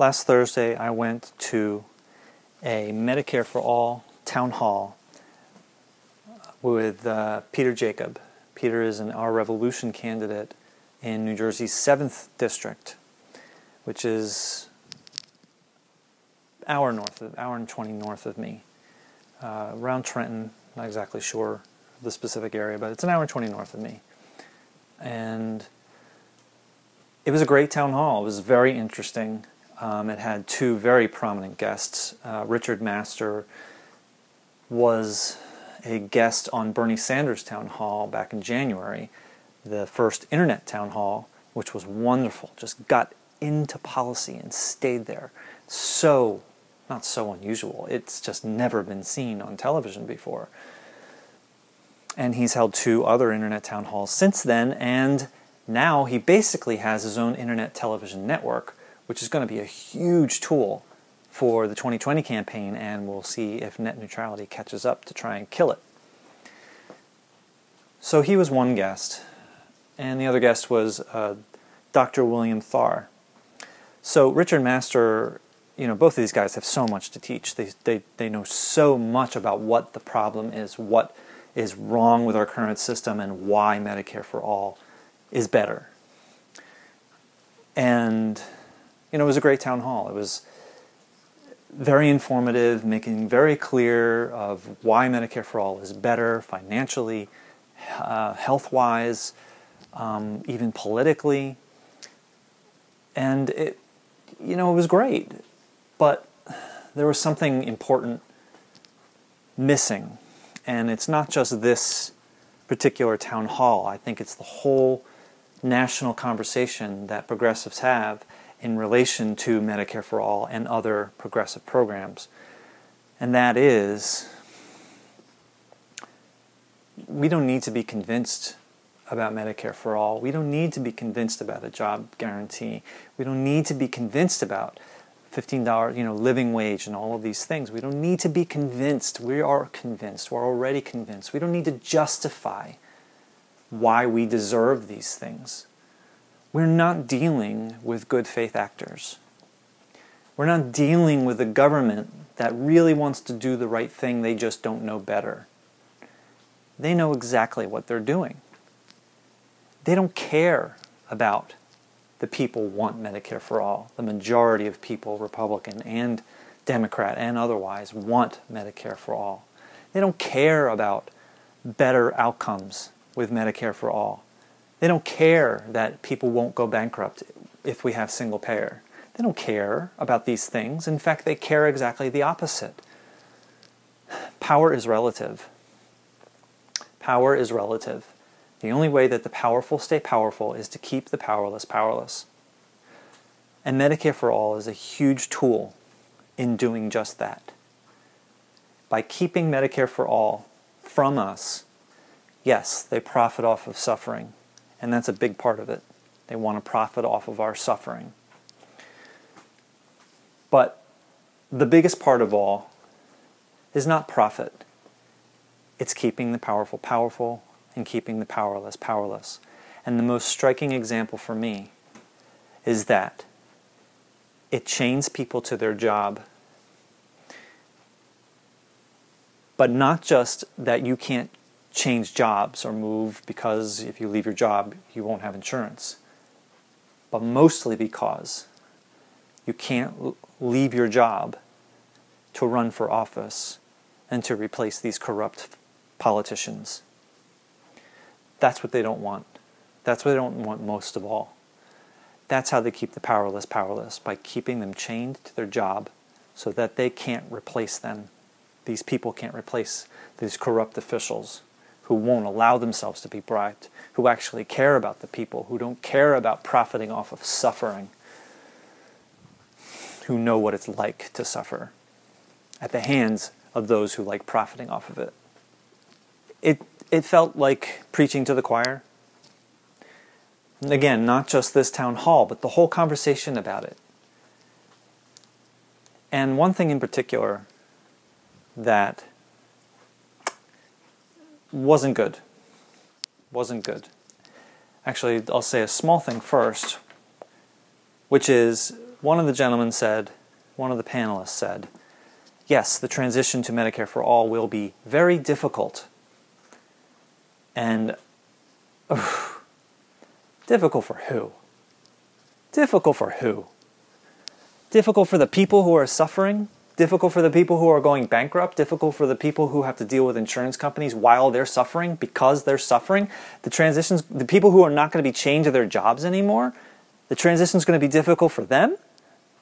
last Thursday I went to a Medicare for All town hall with uh, Peter Jacob. Peter is an Our Revolution candidate in New Jersey's 7th District, which is hour north of, hour and 20 north of me, uh, around Trenton, not exactly sure the specific area, but it's an hour and 20 north of me. And it was a great town hall. It was very interesting. Um, it had two very prominent guests. Uh, Richard Master was a guest on Bernie Sanders' town hall back in January, the first internet town hall, which was wonderful. Just got into policy and stayed there. So, not so unusual. It's just never been seen on television before. And he's held two other internet town halls since then, and now he basically has his own internet television network, which is going to be a huge tool for the 2020 campaign, and we'll see if net neutrality catches up to try and kill it. So he was one guest, and the other guest was uh, Dr. William Thar. So Richard Master, you know, both of these guys have so much to teach. They, they, they know so much about what the problem is, what is wrong with our current system, and why Medicare for All is better. And, you know, it was a great town hall. It was very informative, making very clear of why Medicare for All is better financially, uh, health wise, um, even politically. And it, you know, it was great. But there was something important missing. And it's not just this particular town hall, I think it's the whole national conversation that progressives have in relation to Medicare for All and other progressive programs. And that is, we don't need to be convinced about Medicare for All. We don't need to be convinced about a job guarantee. We don't need to be convinced about $15 you know living wage and all of these things. We don't need to be convinced. We are convinced. We're already convinced. We don't need to justify why we deserve these things. We're not dealing with good faith actors. We're not dealing with a government that really wants to do the right thing, they just don't know better. They know exactly what they're doing. They don't care about the people want Medicare for all. The majority of people, Republican and Democrat and otherwise, want Medicare for all. They don't care about better outcomes with Medicare for all. They don't care that people won't go bankrupt if we have single payer. They don't care about these things. In fact, they care exactly the opposite. Power is relative. Power is relative. The only way that the powerful stay powerful is to keep the powerless powerless. And Medicare for All is a huge tool in doing just that. By keeping Medicare for All from us, yes, they profit off of suffering, and that's a big part of it. They want to profit off of our suffering. But the biggest part of all is not profit, it's keeping the powerful powerful and keeping the powerless powerless. And the most striking example for me is that it chains people to their job. But not just that you can't change jobs or move because if you leave your job, you won't have insurance. But mostly because you can't leave your job to run for office and to replace these corrupt politicians. That's what they don't want. That's what they don't want most of all. That's how they keep the powerless powerless, by keeping them chained to their job so that they can't replace them. These people can't replace these corrupt officials who won't allow themselves to be bribed, who actually care about the people, who don't care about profiting off of suffering, who know what it's like to suffer at the hands of those who like profiting off of it. It, it felt like preaching to the choir. Again, not just this town hall, but the whole conversation about it. And one thing in particular that wasn't good. Wasn't good. Actually, I'll say a small thing first, which is one of the gentlemen said, one of the panelists said, yes, the transition to Medicare for all will be very difficult. And difficult for who? Difficult for who? Difficult for the people who are suffering? Difficult for the people who are going bankrupt? Difficult for the people who have to deal with insurance companies while they're suffering because they're suffering? The transitions, the people who are not going to be chained to their jobs anymore, the transition is going to be difficult for them?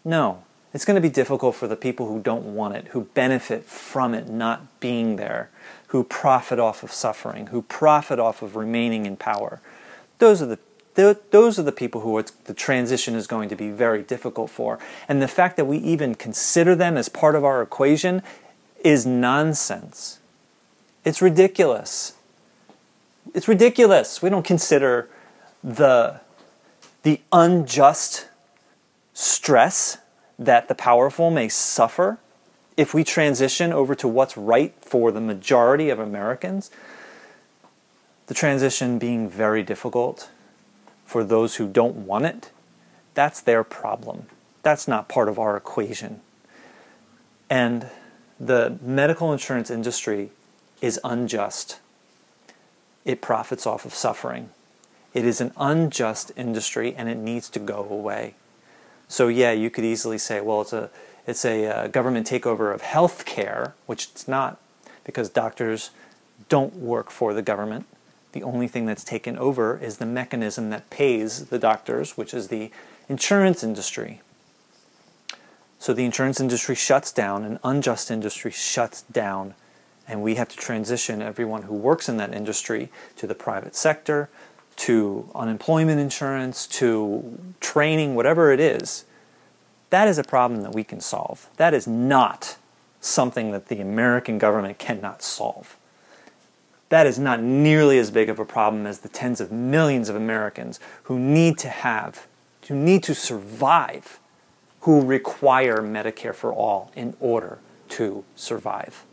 No. It's going to be difficult for the people who don't want it, who benefit from it not being there, who profit off of suffering, who profit off of remaining in power. Those are the those are the people who the transition is going to be very difficult for. And the fact that we even consider them as part of our equation is nonsense. It's ridiculous. It's ridiculous. We don't consider the, the unjust stress that the powerful may suffer if we transition over to what's right for the majority of Americans. The transition being very difficult for those who don't want it, that's their problem. That's not part of our equation. And the medical insurance industry is unjust. It profits off of suffering. It is an unjust industry and it needs to go away. So yeah, you could easily say, well, it's a it's a uh, government takeover of health care, which it's not, because doctors don't work for the government. The only thing that's taken over is the mechanism that pays the doctors, which is the insurance industry. So the insurance industry shuts down, an unjust industry shuts down, and we have to transition everyone who works in that industry to the private sector, to unemployment insurance, to training, whatever it is. That is a problem that we can solve. That is not something that the American government cannot solve that is not nearly as big of a problem as the tens of millions of Americans who need to have, who need to survive, who require Medicare for all in order to survive.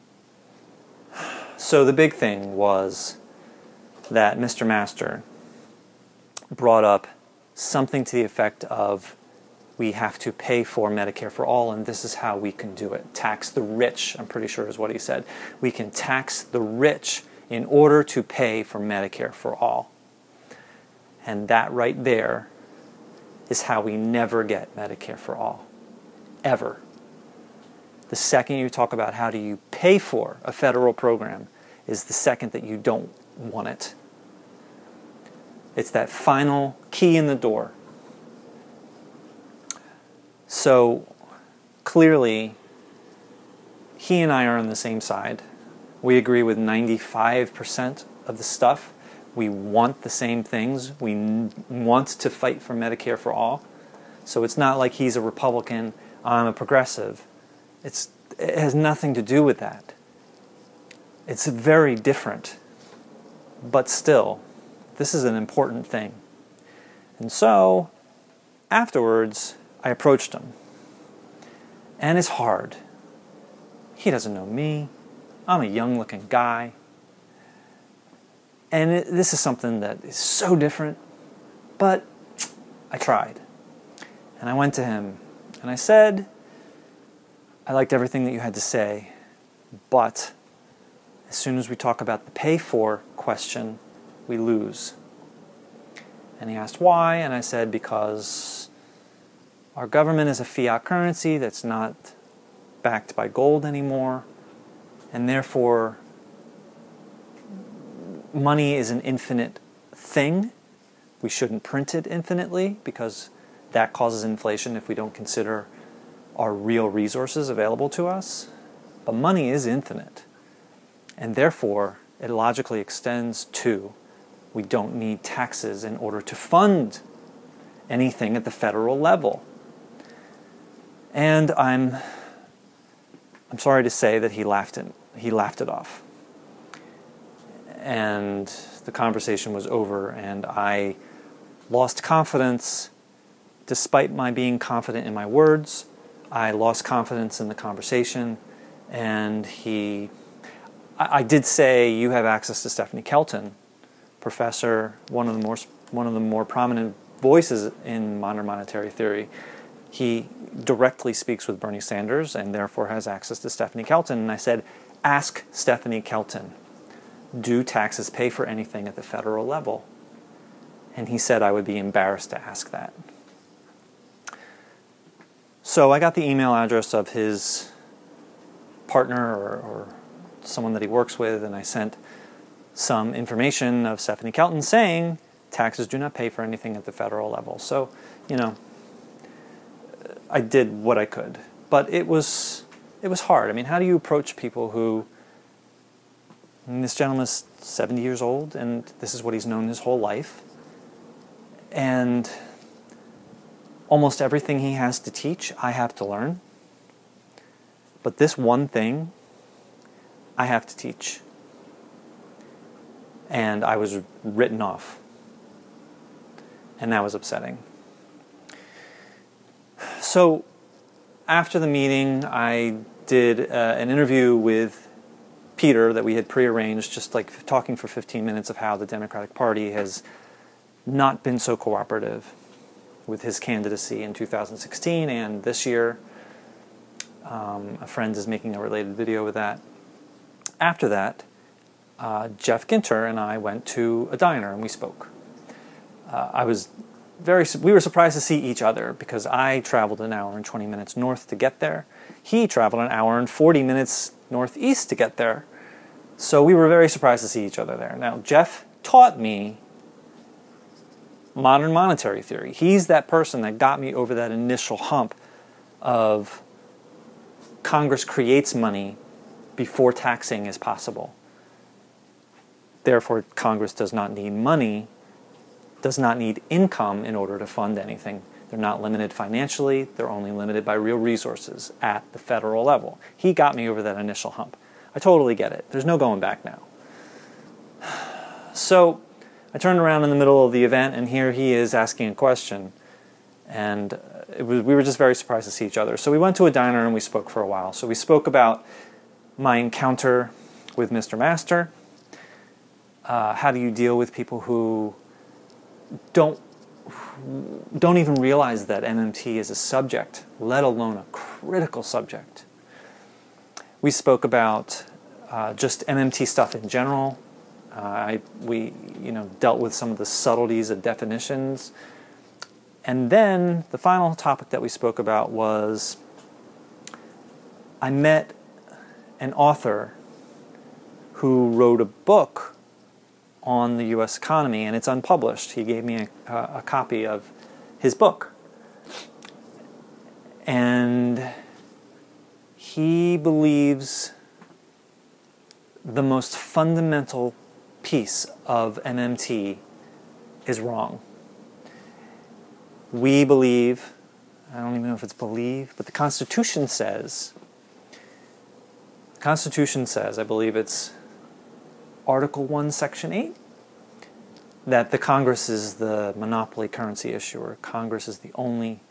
So the big thing was that Mr. Master brought up something to the effect of we have to pay for Medicare for all, and this is how we can do it. Tax the rich, I'm pretty sure is what he said. We can tax the rich in order to pay for Medicare for all. And that right there is how we never get Medicare for all. Ever. The second you talk about how do you pay for a federal program is the second that you don't want it. It's that final key in the door. So clearly, he and I are on the same side. We agree with 95% of the stuff. We want the same things. We n- want to fight for Medicare for all. So it's not like he's a Republican, I'm a progressive. It's, it has nothing to do with that. It's very different. But still, this is an important thing. And so, afterwards, I approached him. And it's hard. He doesn't know me. I'm a young looking guy. And it, this is something that is so different, but I tried. And I went to him and I said, I liked everything that you had to say, but as soon as we talk about the pay for question, we lose. And he asked why, and I said, because our government is a fiat currency that's not backed by gold anymore and therefore money is an infinite thing. We shouldn't print it infinitely because that causes inflation if we don't consider our real resources available to us. But money is infinite, and therefore it logically extends to we don't need taxes in order to fund anything at the federal level. And I'm I'm sorry to say that he laughed at he laughed it off. And the conversation was over, and I lost confidence despite my being confident in my words. I lost confidence in the conversation, and he. I, did say you have access to Stephanie Kelton, professor, one of the more one of the more prominent voices in modern monetary theory. he directly speaks with Bernie Sanders and therefore has access to Stephanie Kelton. And I said, Ask Stephanie Kelton, do taxes pay for anything at the federal level? And he said I would be embarrassed to ask that. So I got the email address of his partner or, or someone that he works with, and I sent some information of Stephanie Kelton saying taxes do not pay for anything at the federal level. So, you know, I did what I could, but it was it was hard. I mean, how do you approach people who? this gentleman is seventy years old, and this is what he's known his whole life, and almost everything he has to teach, I have to learn. But this one thing, I have to teach. And I was written off. And that was upsetting. So, after the meeting, I did uh, an interview with Peter that we had prearranged, just like talking for 15 minutes of how the Democratic Party has not been so cooperative with his candidacy in 2016 and this year. Um, a friend is making a related video with that. After that, uh, Jeff Ginter and I went to a diner and we spoke. Uh, I was very we were surprised to see each other because I traveled an hour and 20 minutes north to get there. He traveled an hour and 40 minutes northeast to get there. So we were very surprised to see each other there. Now, Jeff taught me modern monetary theory. He's that person that got me over that initial hump of Congress creates money before taxing is possible. Therefore, Congress does not need money, does not need income in order to fund anything. They're not limited financially, they're only limited by real resources at the federal level. He got me over that initial hump. I totally get it. There's no going back now. So I turned around in the middle of the event, and here he is asking a question. And was, we were just very surprised to see each other. So we went to a diner and we spoke for a while. So we spoke about my encounter with Mr. Master. Uh, how do you deal with people who don't don't even realize that MMT is a subject, let alone a critical subject? We spoke about uh, just MMT stuff in general. Uh, I, we you know dealt with some of the subtleties of definitions and then the final topic that we spoke about was I met an author who wrote a book on the US economy, and it's unpublished. He gave me a, a copy of his book. And he believes the most fundamental piece of MMT is wrong we believe, I don't even know if it's believe, but the Constitution says, the Constitution says, I believe it's Article 1, Section 8, that the Congress is the monopoly currency issuer. Congress is the only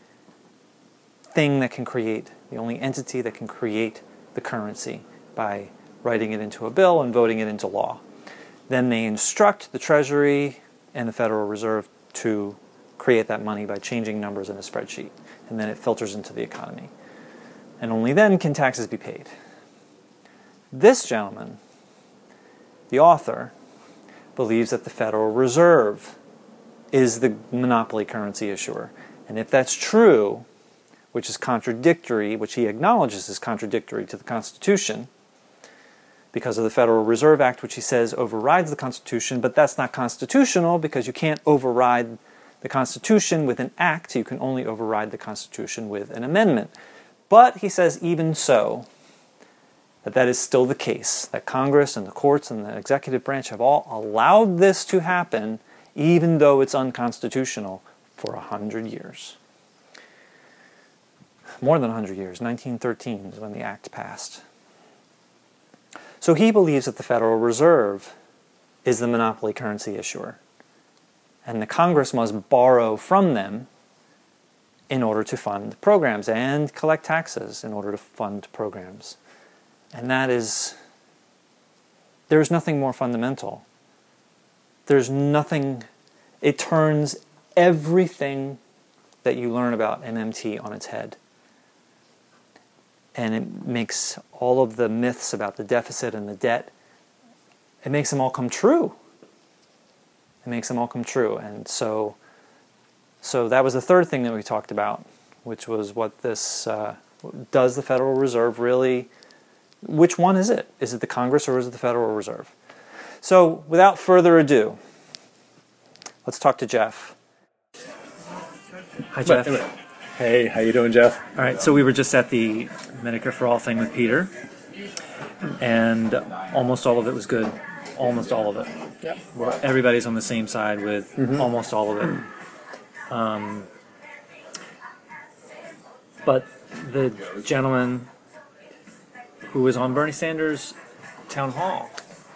thing that can create, the only entity that can create the currency by writing it into a bill and voting it into law. Then they instruct the Treasury and the Federal Reserve to create that money by changing numbers in a spreadsheet, and then it filters into the economy. And only then can taxes be paid. This gentleman, the author, believes that the Federal Reserve is the monopoly currency issuer. And if that's true, which is contradictory, which he acknowledges is contradictory to the Constitution, because of the Federal Reserve Act, which he says overrides the Constitution, but that's not constitutional because you can't override the Constitution with an act, you can only override the Constitution with an amendment. But he says, even so, that that is still the case, that Congress and the courts and the executive branch have all allowed this to happen, even though it's unconstitutional, for a hundred years. More than a hundred years, 1913 is when the act passed. So he believes that the Federal Reserve is the monopoly currency issuer and the Congress must borrow from them in order to fund programs and collect taxes in order to fund programs. And that is, there's nothing more fundamental. There's nothing, it turns everything that you learn about MMT on its head. And it makes all of the myths about the deficit and the debt, it makes them all come true. It makes them all come true. And so, so that was the third thing that we talked about, which was what this uh, does the Federal Reserve really, which one is it? Is it the Congress or is it the Federal Reserve? So, without further ado, let's talk to Jeff. Hi, Jeff. Hey, how you doing, Jeff? All right, so we were just at the Medicare for All thing with Peter, and almost all of it was good. Almost all of it. Yep. Everybody's on the same side with almost all of it. Um, but the gentleman who was on Bernie Sanders' town hall,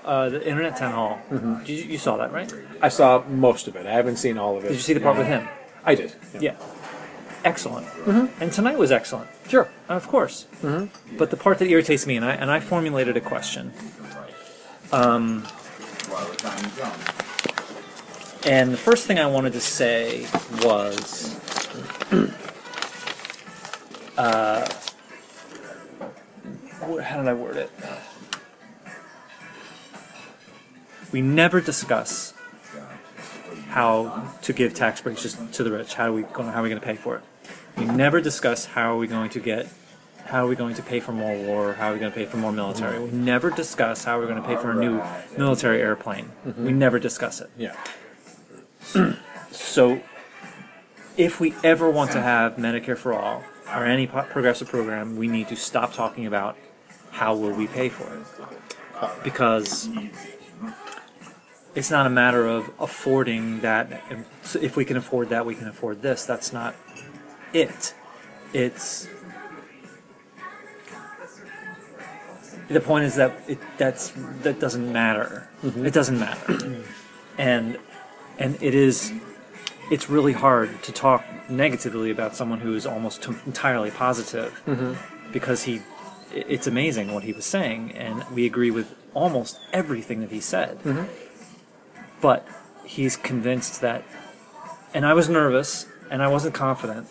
uh, the internet town hall, you, you saw that, right? I saw most of it. I haven't seen all of it. Did you see the part with him? I did. Yeah. Excellent. And tonight was excellent. Sure. Of course. But the part that irritates me, and I and I formulated a question. Um, and the first thing I wanted to say was, uh, how did I word it? We never discuss how to give tax breaks just to the rich. How are we going? How are we going to pay for it? We never discuss how are we going to get, how are we going to pay for more war? How are we going to pay for more military? We never discuss how we're going to pay for a new military airplane. Mm-hmm. We never discuss it. Yeah. So, if we ever want to have Medicare for all or any progressive program, we need to stop talking about how will we pay for it, because it's not a matter of affording that. If we can afford that, we can afford this. That's not it. It's the point is that it that's that doesn't matter. Mm-hmm. It doesn't matter, and and it is it's really hard to talk negatively about someone who is almost t- entirely positive mm-hmm. because he it's amazing what he was saying and we agree with almost everything that he said but he's convinced that and i was nervous and i wasn't confident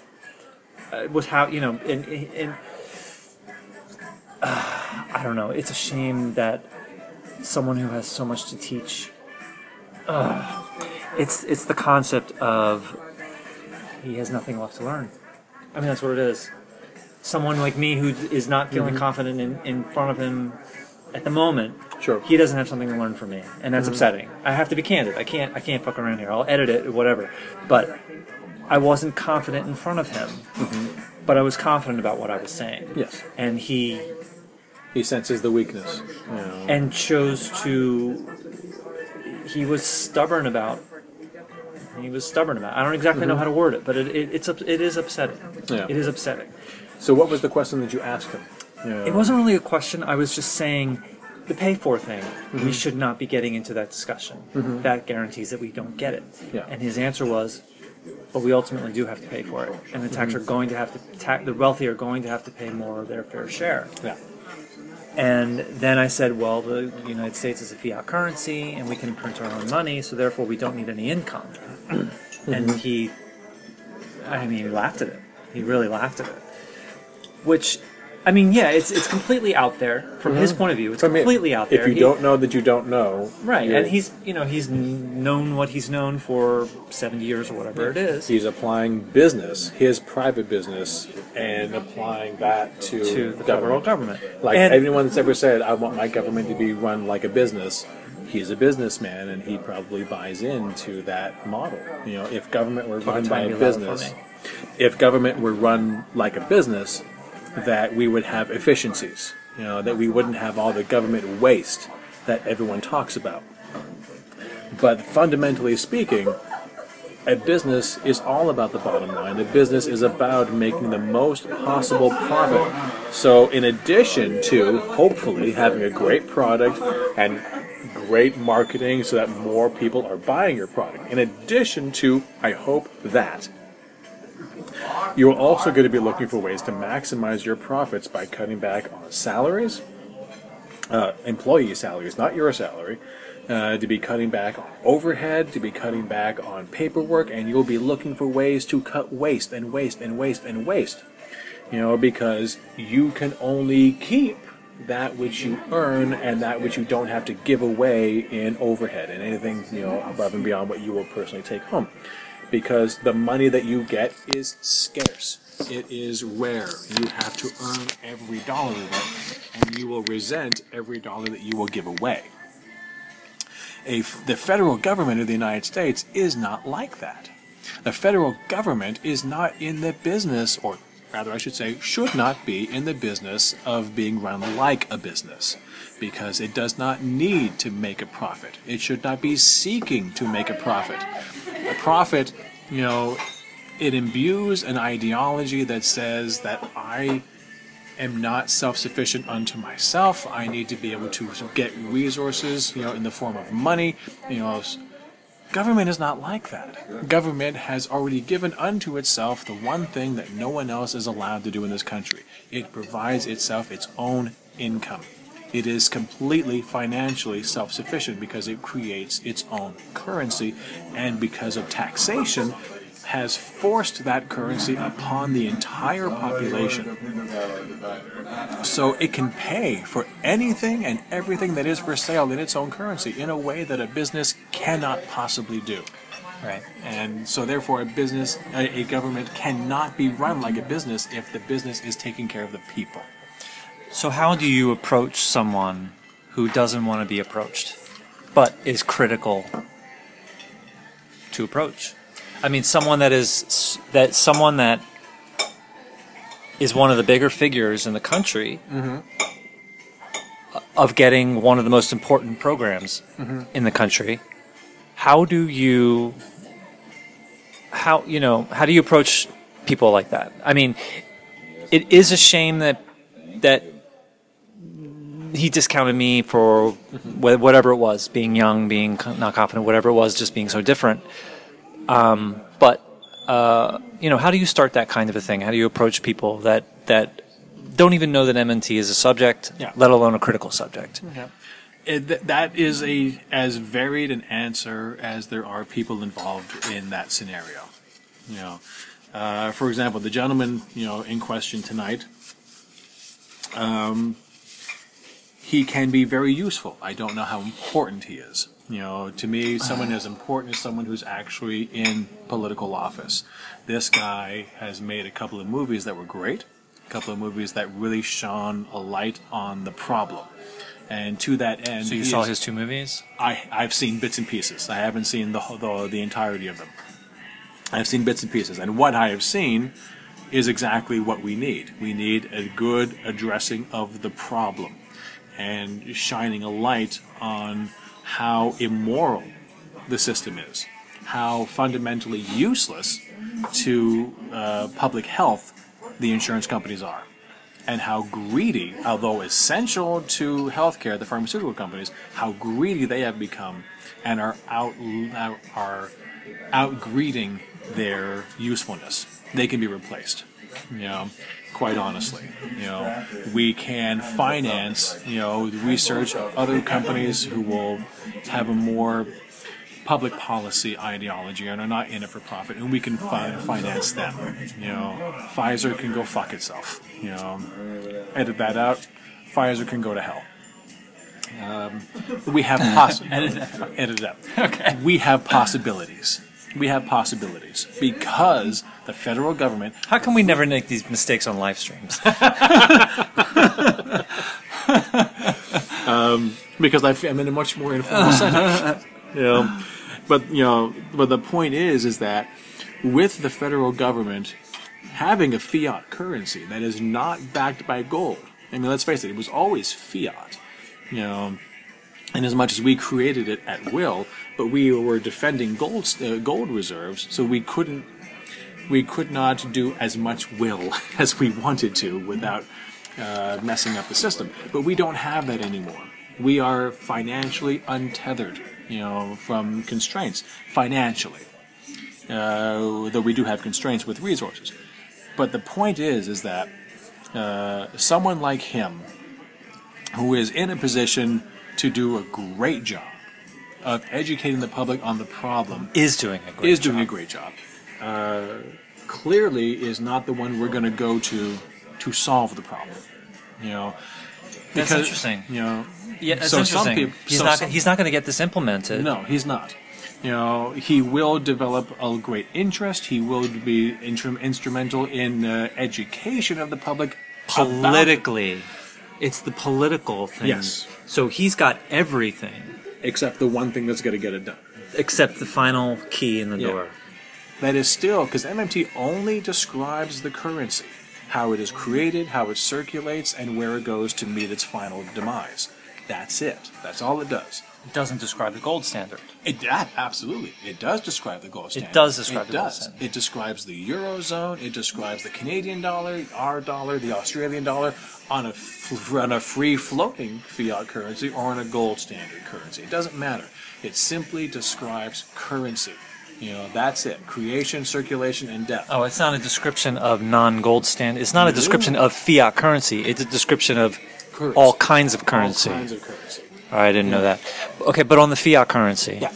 uh, with how you know and, and uh, i don't know it's a shame that someone who has so much to teach uh, it's it's the concept of he has nothing left to learn. I mean that's what it is. Someone like me who is not feeling mm-hmm. confident in, in front of him at the moment, Sure. he doesn't have something to learn from me, and that's mm-hmm. upsetting. I have to be candid. I can't I can't fuck around here. I'll edit it or whatever. But I wasn't confident in front of him, mm-hmm. but I was confident about what I was saying. Yes. and he He senses the weakness. You know. and chose to he was stubborn about he was stubborn about i don't exactly know how to word it but it, it, it's it is upsetting Yeah. it is upsetting so, what was the question that you asked him? Know, it wasn't really a question i was just saying the pay for thing we mm-hmm. should not be getting into that discussion mm-hmm. that guarantees that we don't get it Yeah. and his answer was but we ultimately do have to pay for it and the tax mm-hmm. are going to have to ta- the wealthy are going to have to pay more of their fair share Yeah. And then I said, well, the United States is a fiat currency and we can print our own money, so therefore we don't need any income. And he, I mean, he laughed at it. He really laughed at it. Which, I mean, yeah, it's it's completely out there from his mm-hmm. point of view. It's I mean, completely out there. If you He- don't know that you don't know, right, and he's you know he's kn- known what he's known for seventy years or whatever it is he's applying business, his private business, and applying that to, to the federal government. Like and, anyone that's ever said, "I want my government to be run like a business," he's a businessman, and he probably buys into that model. You know, if government were run by a business, if government were run like a business, that we would have efficiencies. You know, that we wouldn't have all the government waste that everyone talks about. But fundamentally speaking, a business is all about the bottom line. A business is about making the most possible profit. So, in addition to hopefully having a great product and great marketing so that more people are buying your product, in addition to, I hope, that, you're also going to be looking for ways to maximize your profits by cutting back on salaries, uh, employee salaries, not your salary, uh, to be cutting back on overhead, to be cutting back on paperwork, and you'll be looking for ways to cut waste and waste and waste and waste. You know, because you can only keep that which you earn and that which you don't have to give away in overhead and anything, you know, above and beyond what you will personally take home. Because the money that you get is scarce. It is rare. You have to earn every dollar of it, and you will resent every dollar that you will give away. A, the federal government of the United States is not like that. The federal government is not in the business, or rather, I should say, should not be in the business of being run like a business because it does not need to make a profit. It should not be seeking to make a profit. A profit, you know, it imbues an ideology that says that I am not self-sufficient unto myself. I need to be able to get resources, you know, in the form of money. You know, government is not like that. Government has already given unto itself the one thing that no one else is allowed to do in this country. It provides itself its own income. It is completely financially self sufficient because it creates its own currency, and because of taxation, has forced that currency upon the entire population. So it can pay for anything and everything that is for sale in its own currency in a way that a business cannot possibly do. Right. And so, therefore, a business, a, a government cannot be run like a business if the business is taking care of the people. So, how do you approach someone who doesn't want to be approached, but is critical to approach? I mean, someone that is that someone that is one of the bigger figures in the country mm-hmm. of getting one of the most important programs mm-hmm. in the country. How do you how you know how do you approach people like that? I mean, it is a shame that that he discounted me for wh- whatever it was, being young, being co- not confident, whatever it was, just being so different. Um, but uh, you know, how do you start that kind of a thing? How do you approach people that that don't even know that MMT is a subject, Yeah. let alone a critical subject? It, th- that is a as varied an answer as there are people involved in that scenario. You know, uh, for example, the gentleman you know in question tonight, um, he can be very useful. I don't know how important he is. You know, to me, someone as important as someone who's actually in political office. This guy has made a couple of movies that were great, a couple of movies that really shone a light on the problem. And to that end, So you saw is- his two movies? I, I've seen bits and pieces. I haven't seen the, the the entirety of them. I've seen bits and pieces, and what I have seen is exactly what we need. We need a good addressing of the problem, and shining a light on how immoral the system is, how fundamentally useless to uh, public health the insurance companies are and how greedy, although essential to healthcare, the pharmaceutical companies, how greedy they have become and are out are outgreeding their usefulness. They can be replaced. You know, quite honestly, you know, we can finance, you know, research of other companies who will have a more public policy ideology and are not in it for profit, and we can fi- finance them. You know, Pfizer can go fuck itself. You know, edit that out. Pfizer can go to hell. Um, we have poss- edit it out. Okay. We have possibilities. We have possibilities because the federal government How come we never make these mistakes on live streams? Um, because I am in a much more informal setting. You know, but you know, but the point is, is that with the federal government having a fiat currency that is not backed by gold. I mean, let's face it, it was always fiat. You know, and as much as we created it at will, but we were defending gold uh, gold reserves, so we couldn't we could not do as much will as we wanted to without uh, messing up the system. But we don't have that anymore. We are financially untethered, you know, from constraints financially. Uh, though we do have constraints with resources. But the point is, is that uh, someone like him, who is in a position to do a great job, of educating the public on the problem Is doing a great is doing job. a great job. Uh, clearly, is not the one we're going to go to to solve the problem. You know, That's interesting. You know, Yeah, that's So some interesting. he's so not. some- he's not going to get this implemented. no, he's not. You know, he will develop a great interest. He will be intrum- instrumental in the education of the public. about- politically, it's the political thing. Yes. So he's got everything except the one thing that's going to get it done. except the final key in the Yeah. door. That is still because MMT only describes the currency, how it is created, how it circulates, and where it goes to meet its final demise. That's it. That's all it does. It doesn't describe the gold standard. It that, absolutely. It does describe the gold standard. It does describe it the gold does. standard. It describes the eurozone. It describes the Canadian dollar, our dollar, the Australian dollar on a f- on a free floating fiat currency or on a gold standard currency. It doesn't matter. It simply describes currency. You know, that's it. Creation, circulation, and death. Oh, it's not a description of non-gold standard. It's not a description of fiat currency. It's a description of Currency. all kinds of currency. All kinds of currency. I didn't know that. Okay, but on the fiat currency. Yeah.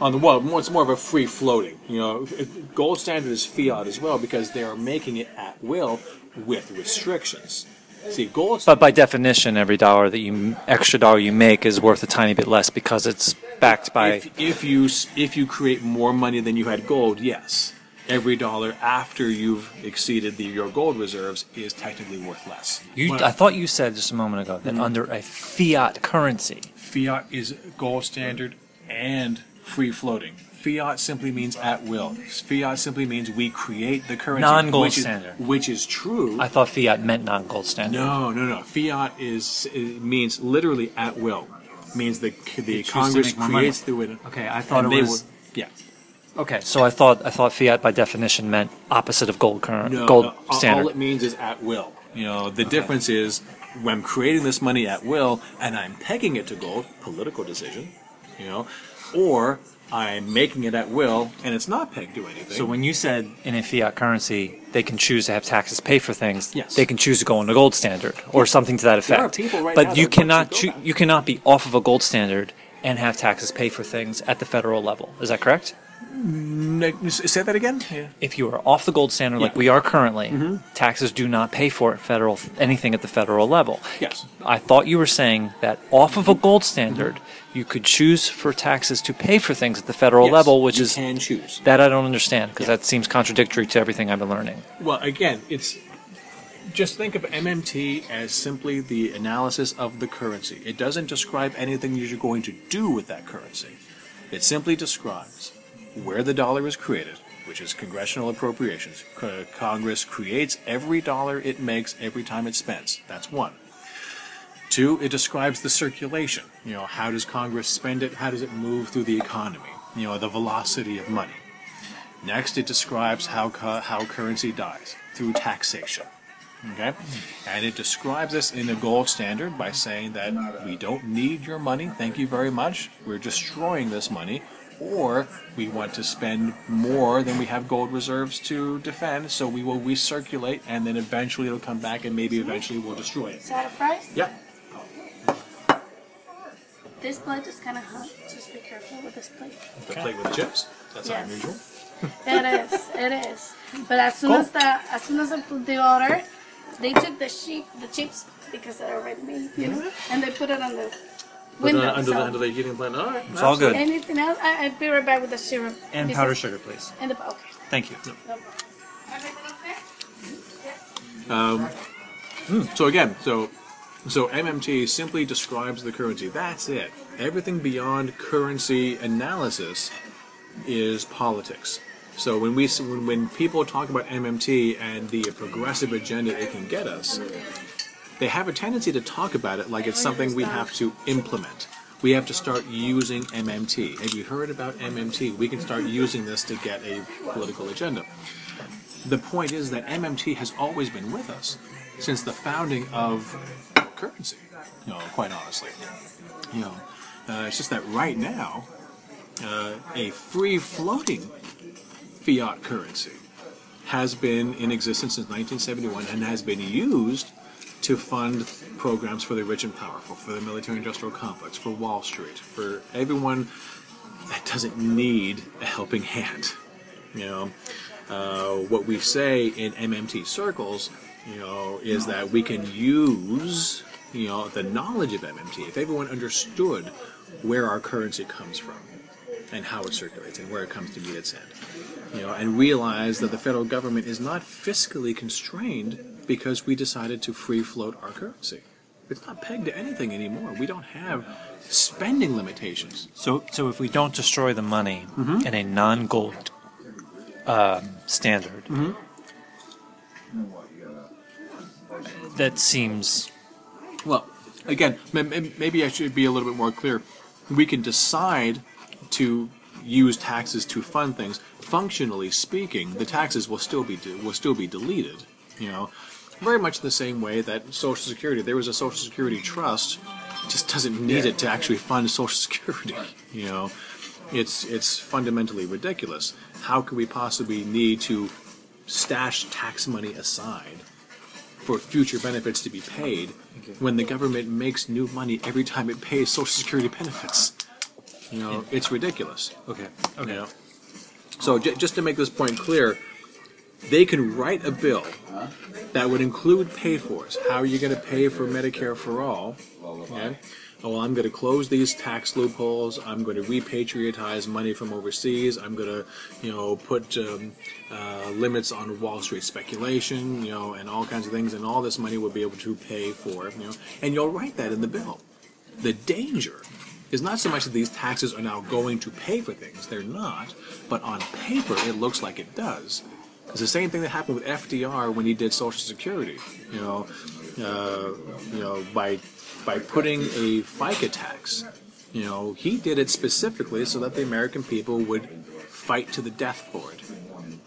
On the well, more, it's more of a free floating. You know, gold standard is fiat as well because they are making it at will with restrictions. See, gold. But by definition, every dollar that you extra dollar you make is worth a tiny bit less because it's backed by. if, if you if you create more money than you had gold, yes, every dollar after you've exceeded the, your gold reserves is technically worth less. You, Well, I thought you said just a moment ago that mm-hmm. under a fiat currency, fiat is gold standard and free floating. Fiat simply means at will. Fiat simply means we create the currency. Non-gold which is- standard. which is true. I thought fiat meant non-gold standard. No, no, no. Fiat is means literally at will. Means the the Congress make more creates the winner. Okay, I thought and it they was. will- yeah. Okay, so I thought I thought fiat by definition meant opposite of gold current No, gold no, all- standard. All it means is at will. You know, the difference is when I'm creating this money at will and I'm pegging it to gold, political decision, you know, or I'm making it at will and it's not pegged to anything. so when you said in a fiat currency they can choose to have taxes pay for things, Yes. they can choose to go on the gold standard or something to that There are effect. people right but now you that want cannot to go choo- that you cannot be off of a gold standard and have taxes pay for things at the federal level. Is that correct? Say that again. Yeah. If you are off the gold standard like Yeah. Mm-hmm. we are currently, taxes do not pay for it federal anything at the federal level. Yes. I thought you were saying that off of a gold standard, you could choose for taxes to pay for things at the federal Yes, level, which you is can choose. that I don't understand because Yeah. that seems contradictory to everything I've been learning. Well, again, it's just think of MMT as simply the analysis of the currency. It doesn't describe anything you're going to do with that currency. It simply describes where the dollar is created, which is congressional appropriations. Co- Congress creates every dollar it makes every time it spends. That's one. Two, it describes the circulation. You know, how does Congress spend it? How does it move through the economy? You know, the velocity of money. Next, it describes how, cu- how currency dies through taxation. Okay? And it describes this in a gold standard by saying that we don't need your money, thank you very much. We're destroying this money. Or we want to spend more than we have gold reserves to defend, so we will recirculate and then eventually it'll come back and maybe eventually we'll destroy it. Is that a fries? Yeah. This plate is kind of hot. Just be careful with this plate. The plate with the chips. That's Yes. unusual. It is. It is. But as soon as the as soon as I put the order, they took the sheep, the chips because they're already made, you know, mm-hmm. and they put it on the But window. uh, under, so the, under the heating blend. All right. It's all good. anything else? I, I'll be right back with the syrup. And This powder is- sugar, please. And the okay. Thank you. No problem. Everything okay? So again, so so MMT simply describes the currency. That's it. Everything beyond currency analysis is politics. So when we when, when people talk about MMT and the progressive agenda it can get us, they have a tendency to talk about it like it's something we have to implement. We have to start using MMT. Have you heard about MMT? We can start using this to get a political agenda. The point is that MMT has always been with us since the founding of currency. You know, quite honestly, you know, uh, it's just that right now, uh, a free floating fiat currency has been in existence since 1971 and has been used to fund programs for the rich and powerful, for the military industrial complex, for Wall Street, for everyone that doesn't need a helping hand. You know, uh, what we say in MMT circles, you know, is that we can use, you know, the knowledge of MMT. If everyone understood where our currency comes from and how it circulates and where it comes to meet its end, you know, and realize that the federal government is not fiscally constrained because we decided to free float our currency. It's not pegged to anything anymore. We don't have spending limitations. So, so if we don't destroy the money in a non-gold um, standard, that seems Well, again, maybe I should be a little bit more clear. We can decide to use taxes to fund things. Functionally speaking, the taxes will still be de- will still be deleted. You know, very much the same way that Social Security. There was a Social Security trust, just doesn't need it to actually fund Social Security. You know, it's it's fundamentally ridiculous. How could we possibly need to stash tax money aside for future benefits to be paid when the government makes new money every time it pays Social Security benefits. You know, it's ridiculous. okay. You know? So j- just to make this point clear, they can write a bill that would include pay-fors. How are you going to pay for Medicare for all? Okay. Oh, well, I'm going to close these tax loopholes. I'm going to repatriotize money from overseas. I'm going to, you know, put um, uh, limits on Wall Street speculation, you know, and all kinds of things. And all this money will be able to pay for, you know, and you'll write that in the bill. The danger is not so much that these taxes are now going to pay for things. They're not. But on paper, it looks like it does. It's the same thing that happened with FDR when he did Social Security. You know, uh, you know, by by putting a FICA tax. You know, he did it specifically so that the American people would fight to the death for it.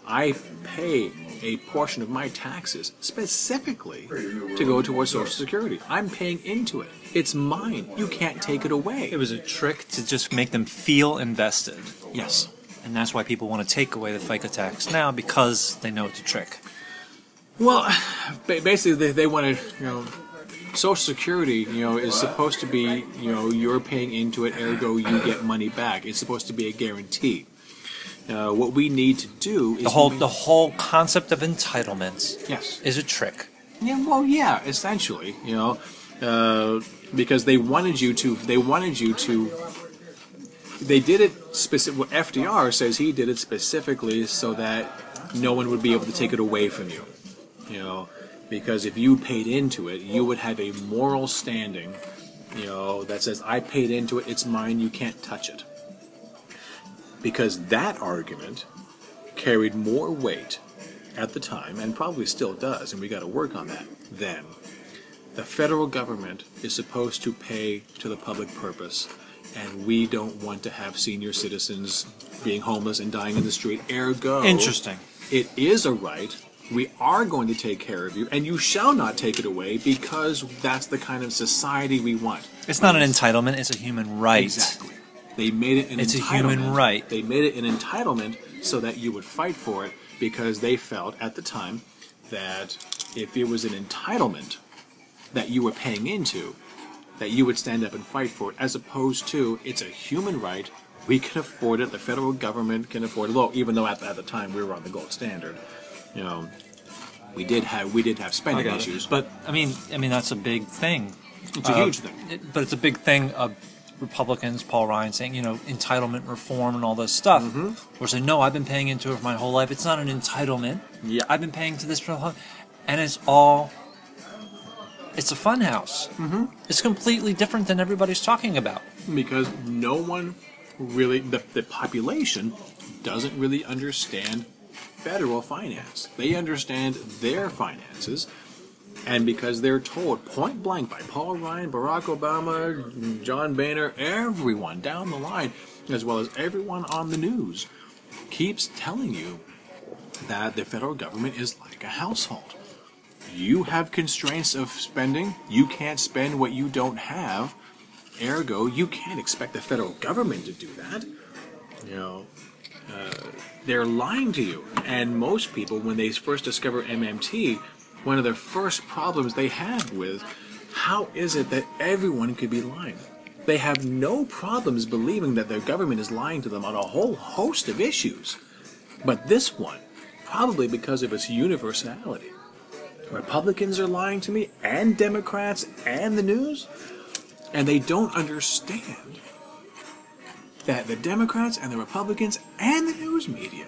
I pay a portion of my taxes specifically to go towards Social Security. I'm paying into it. It's mine. You can't take it away. It was a trick to just make them feel invested, yes. And that's why people want to take away the FICA tax now because they know it's a trick. Well, basically, they, they want to, you know, Social Security, you know, is supposed to be, you know, you're paying into it, ergo you get money back. It's supposed to be a guarantee. Uh, what we need to do is The whole the whole concept of entitlements yes, is a trick. yeah, well, yeah, essentially, you know, uh, because they wanted you to, they wanted you to. They did it specific. FDR says he did it specifically so that no one would be able to take it away from you. You know, because if you paid into it, you would have a moral standing. You know that says I paid into it, it's mine, you can't touch it. Because that argument carried more weight at the time, and probably still does, and we got to work on that. Then, the federal government is supposed to pay to the public purpose, and we don't want to have senior citizens being homeless and dying in the street. Ergo, Interesting. it is a right. We are going to take care of you, and you shall not take it away because that's the kind of society we want. It's not an entitlement; it's a human right. Exactly. They made it an entitlement. It's a human right. They made it an entitlement so that you would fight for it because they felt at the time that if it was an entitlement that you were paying into, that you would stand up and fight for it, as opposed to it's a human right. We can afford it. The federal government can afford it. Well, even though at, at the time we were on the gold standard, you know, we did have we did have spending issues, But I mean, I mean that's a big thing. it's a Uh, huge thing. it- but it's a big thing of Republicans, Paul Ryan saying, you know, entitlement reform and all this stuff. Mm-hmm. We're saying, no, I've been paying into it for my whole life. It's not an entitlement. Yeah. I've been paying to this for and it's all. It's a fun house. Mm-hmm. It's completely different than everybody's talking about. because no one really the, the population doesn't really understand federal finance they understand their finances and because they're told point blank by paul ryan barack obama john boehner everyone down the line as well as everyone on the news keeps telling you that the federal government is like a household you have constraints of spending you can't spend what you don't have Ergo, you can't expect the federal government to do that. You know, uh, they're lying to you. And most people, when they first discover MMT, one of the first problems they have with how is it that everyone could be lying? They have no problems believing that their government is lying to them on a whole host of issues. But this one, probably because of its universality. Republicans are lying to me, and Democrats, and the news, and they don't understand that the Democrats and the Republicans and the news media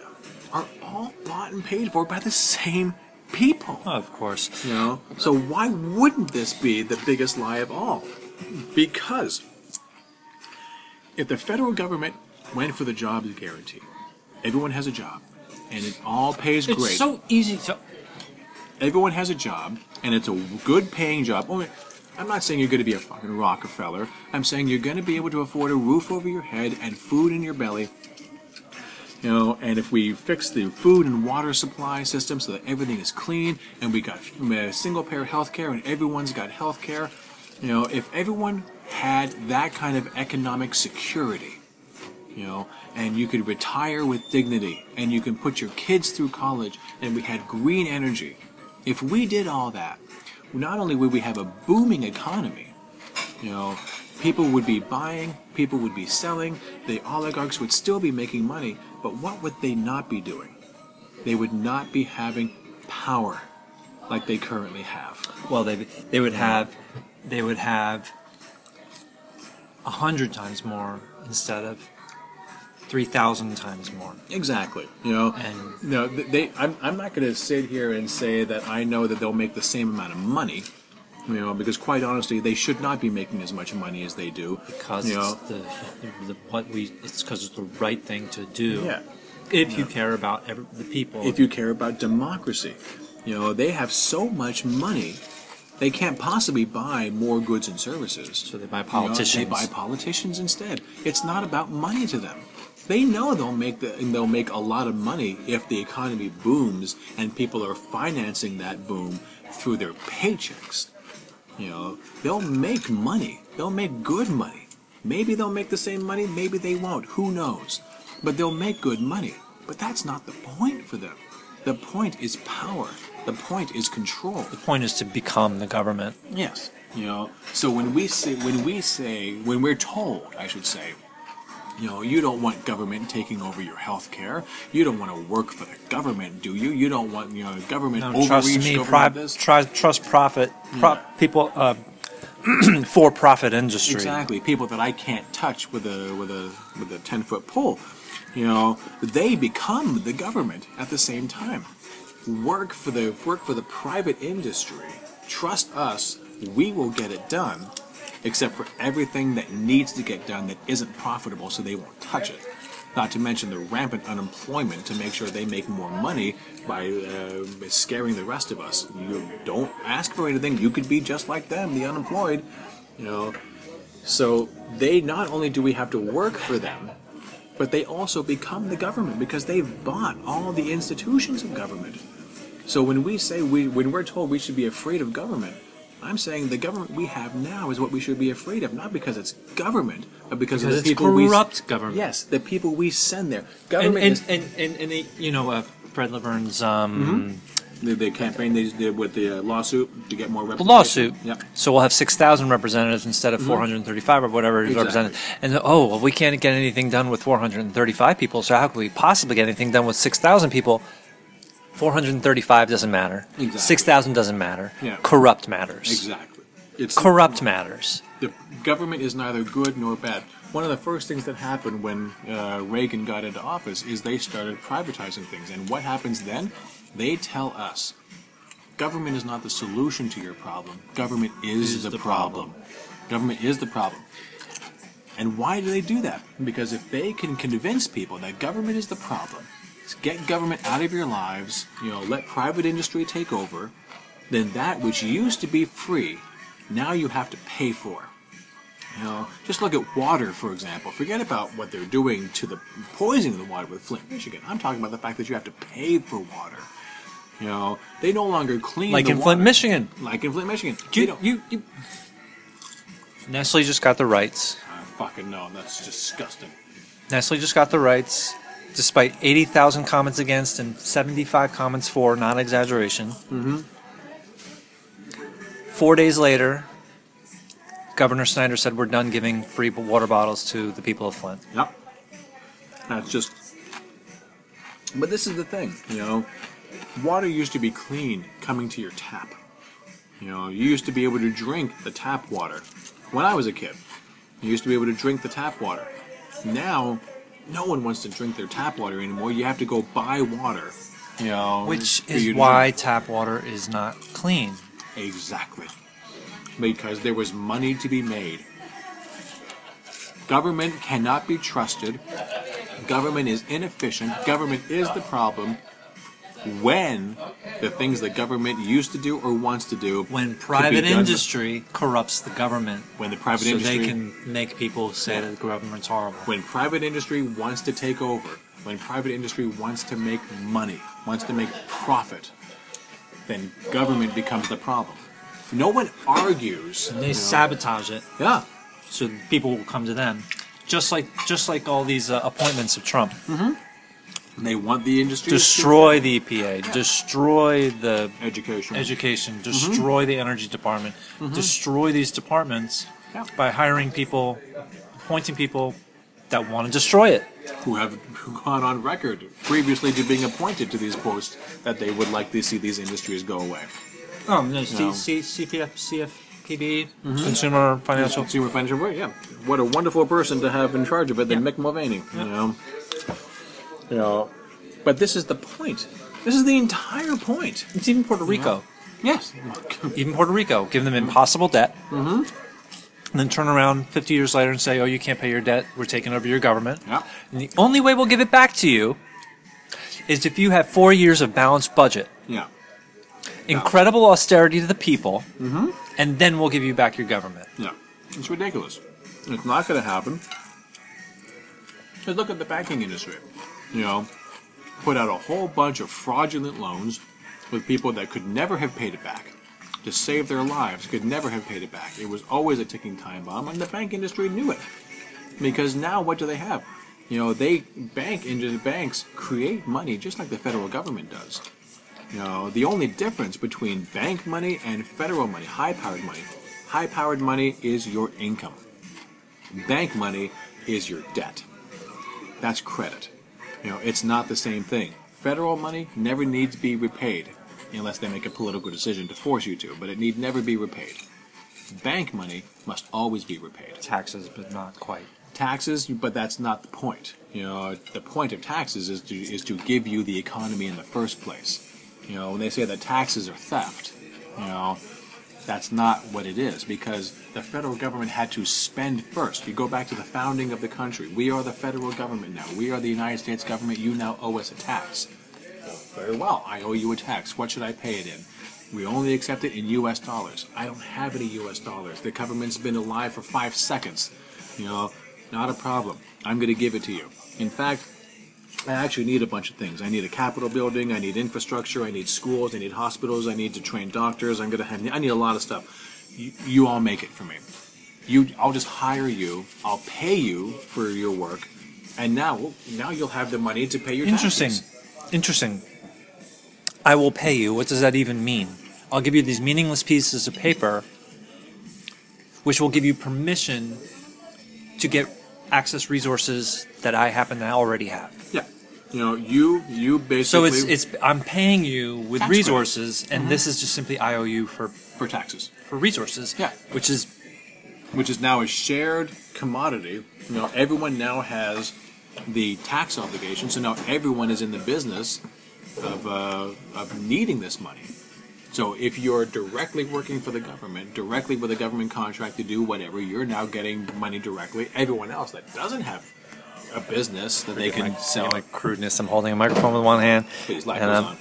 are all bought and paid for by the same people. Of course. You know? So why wouldn't this be the biggest lie of all? Because if the federal government went for the jobs guarantee, everyone has a job, and it all pays It's great. It's so easy to. Everyone has a job, and it's a good paying job. I'm not saying you're going to be a fucking Rockefeller. I'm saying you're going to be able to afford a roof over your head and food in your belly. You know, and if we fix the food and water supply system so that everything is clean, and we got a single payer health care, and everyone's got health care, you know, if everyone had that kind of economic security, you know, and you could retire with dignity, and you can put your kids through college, and we had green energy. If we did all that, not only would we have a booming economy, you know, people would be buying, people would be selling, the oligarchs would still be making money, but what would they not be doing? They would not be having power like they currently have. Well, they they would have they would have a hundred times more instead of three thousand times more. Exactly. You know, And- you know, they. I'm, I'm not going to sit here and say that I know that they'll make the same amount of money. You know, because quite honestly, they should not be making as much money as they do. because you know, it's the, the what we it's because it's the right thing to do. Yeah. If you care about every, the people. if you care about democracy, you know, they have so much money, they can't possibly buy more goods and services. So they buy You know, politicians. they buy politicians instead. It's not about money to them. They know they'll make the they'll make a lot of money if the economy booms and people are financing that boom through their paychecks. You know, they'll make money. They'll make good money. Maybe they'll make the same money, maybe they won't. Who knows? But they'll make good money. But that's not the point for them. The point is power. The point is control. the point is to become the government. Yes. You know, so when we say, when we say, when we're told, I should say, you know, you don't want government taking over your health care. You don't want to work for the government, do you? You don't want, you know, government No, overreach, trust me, government pri- trust profit, pro- people, uh, for profit industry. Exactly. People that I can't touch with a with a with a ten foot pole. You know, they become the government at the same time. Work for the work for the private industry. Trust us, we will get it done. Except for everything that needs to get done that isn't profitable, so they won't touch it. Not to mention the rampant unemployment to make sure they make more money by uh, scaring the rest of us. You don't ask for anything; you could be just like them, the unemployed. You know, so they not only do we have to work for them, but they also become the government because they've bought all the institutions of government. So when we say we when we're told we should be afraid of government, I'm saying the government we have now is what we should be afraid of, not because it's government, but because, Because of the it's people we corrupt government. Yes, the people we send there. And Government and, is and, and, and they, you know, uh, Fred Laverne's um, the, the campaign they did with the uh, lawsuit to get more the lawsuit. Yep. So we'll have six thousand representatives instead of four hundred and thirty-five or whatever is Exactly. represented. And oh, well, we can't get anything done with four hundred and thirty-five people. So how can we possibly get anything done with six thousand people? Four hundred and thirty-five doesn't matter. Exactly. Six thousand doesn't matter. Yeah. Corrupt matters. Exactly. It's Corrupt matters. the government is neither good nor bad. One of the first things that happened when uh, Reagan got into office is they started privatizing things. And what happens then? They tell us government is not the solution to your problem, government is, the, the problem. Government is the problem. And why do they do that? Because if they can convince people that government is the problem, get government out of your lives, you know, let private industry take over, then that which used to be free, now you have to pay for. You know, just look at water, for example. Forget about what they're doing to the poisoning the water with Flint, Michigan. I'm talking about the fact that you have to pay for water. You know, they no longer clean Like in Flint. Michigan. Like in Flint, Michigan. You, don't- you, you, Nestle just got the rights. I fucking know. That's disgusting. Nestle just got the rights, despite 80,000 comments against and 75 comments for, not exaggeration. Mm-hmm. Four days later, Governor Snyder said we're done giving free water bottles to the people of Flint. Yep. That's just. But this is the thing, you know. Water used to be clean coming to your tap. You know, you used to be able to drink the tap water. When I was a kid, you used to be able to drink the tap water. Now, no one wants to drink their tap water anymore. You have to go buy water. You know, Which is why drink. tap water is not clean. Exactly. Because there was money to be made. Government cannot be trusted. Government is inefficient. Government is the problem when the things that government used to do or wants to do When private industry corrupts the government, when the private industry so industry they can make people say that the government's horrible. when private industry wants to take over, when private industry wants to make money, wants to make profit, then government becomes the problem. No one argues. And they you know. sabotage it, Yeah. so people will come to them. Just like just like all these uh, appointments of Trump, They want the industry destroy the EPA, destroy the education. education, mm-hmm. destroy the energy department, mm-hmm. destroy these departments Yeah. by hiring people, appointing people that want to destroy it. who have gone on record previously to being appointed to these posts that they would like to see these industries go away. Oh, no, No. C, C, CPF, CFPB, mm-hmm. Consumer Financial. Consumer financial, Board, yeah. What a wonderful person to have in charge of it than Mick Mulvaney. You know, you know. But this is the point. This is the entire point. It's even Puerto Rico. Yes. Even Puerto Rico, give them impossible debt, mm-hmm. and then turn around 50 years later and say, "Oh, you can't pay your debt. We're taking over your government." Yeah. And the only way we'll give it back to you is if you have four years of balanced budget, Yeah. incredible austerity to the people, and then we'll give you back your government. Yeah. It's ridiculous. It's not going to happen. Just look at the banking industry. You know, put out a whole bunch of fraudulent loans with people that could never have paid it back. To save their lives, could never have paid it back. It was always a ticking time bomb, and the bank industry knew it. Because now, what do they have? You know, they bank into the banks create money just like the federal government does. You know, the only difference between bank money and federal money, high-powered money, high-powered money is your income. Bank money is your debt. That's credit. You know, it's not the same thing. Federal money never needs to be repaid unless they make a political decision to force you to, but it need never be repaid. Bank money must always be repaid Taxes, but not quite. taxes, but that's not the point. You know, the point of taxes is to is to give you the economy in the first place. You know, when they say that taxes are theft, you know, that's not what it is because the federal government had to spend first. You go back to the founding of the country. We are the federal government now. We are the United States government. You now owe us a tax. Very well. I owe you a tax. What should I pay it in? We only accept it in U.S. dollars. I don't have any U.S. dollars. The government's been alive for five seconds. You know, not a problem. I'm going to give it to you. In fact, I actually need a bunch of things. I need a capitol building. I need infrastructure. I need schools. I need hospitals. I need to train doctors. I'm going to have. I need a lot of stuff. You, you all make it for me. You, I'll just hire you. I'll pay you for your work, and now, now you'll have the money to pay your Interesting. taxes. Interesting. I will pay you. What does that even mean? I'll give you these meaningless pieces of paper, which will give you permission to get access resources that I happen to already have. Yeah. You know, you you basically So it's it's I'm paying you with Tax resources, and this is just simply IOU for for taxes. for resources. Yeah. Which is which is now a shared commodity. You know, everyone now has the tax obligation, so now everyone is in the business of, uh, of needing this money. So if you're directly working for the government, directly with a government contract to do whatever, you're now getting money directly. Everyone else that doesn't have a business that they can my, sell. my crudeness. I'm holding a microphone with one hand. Please, light and I'm, on.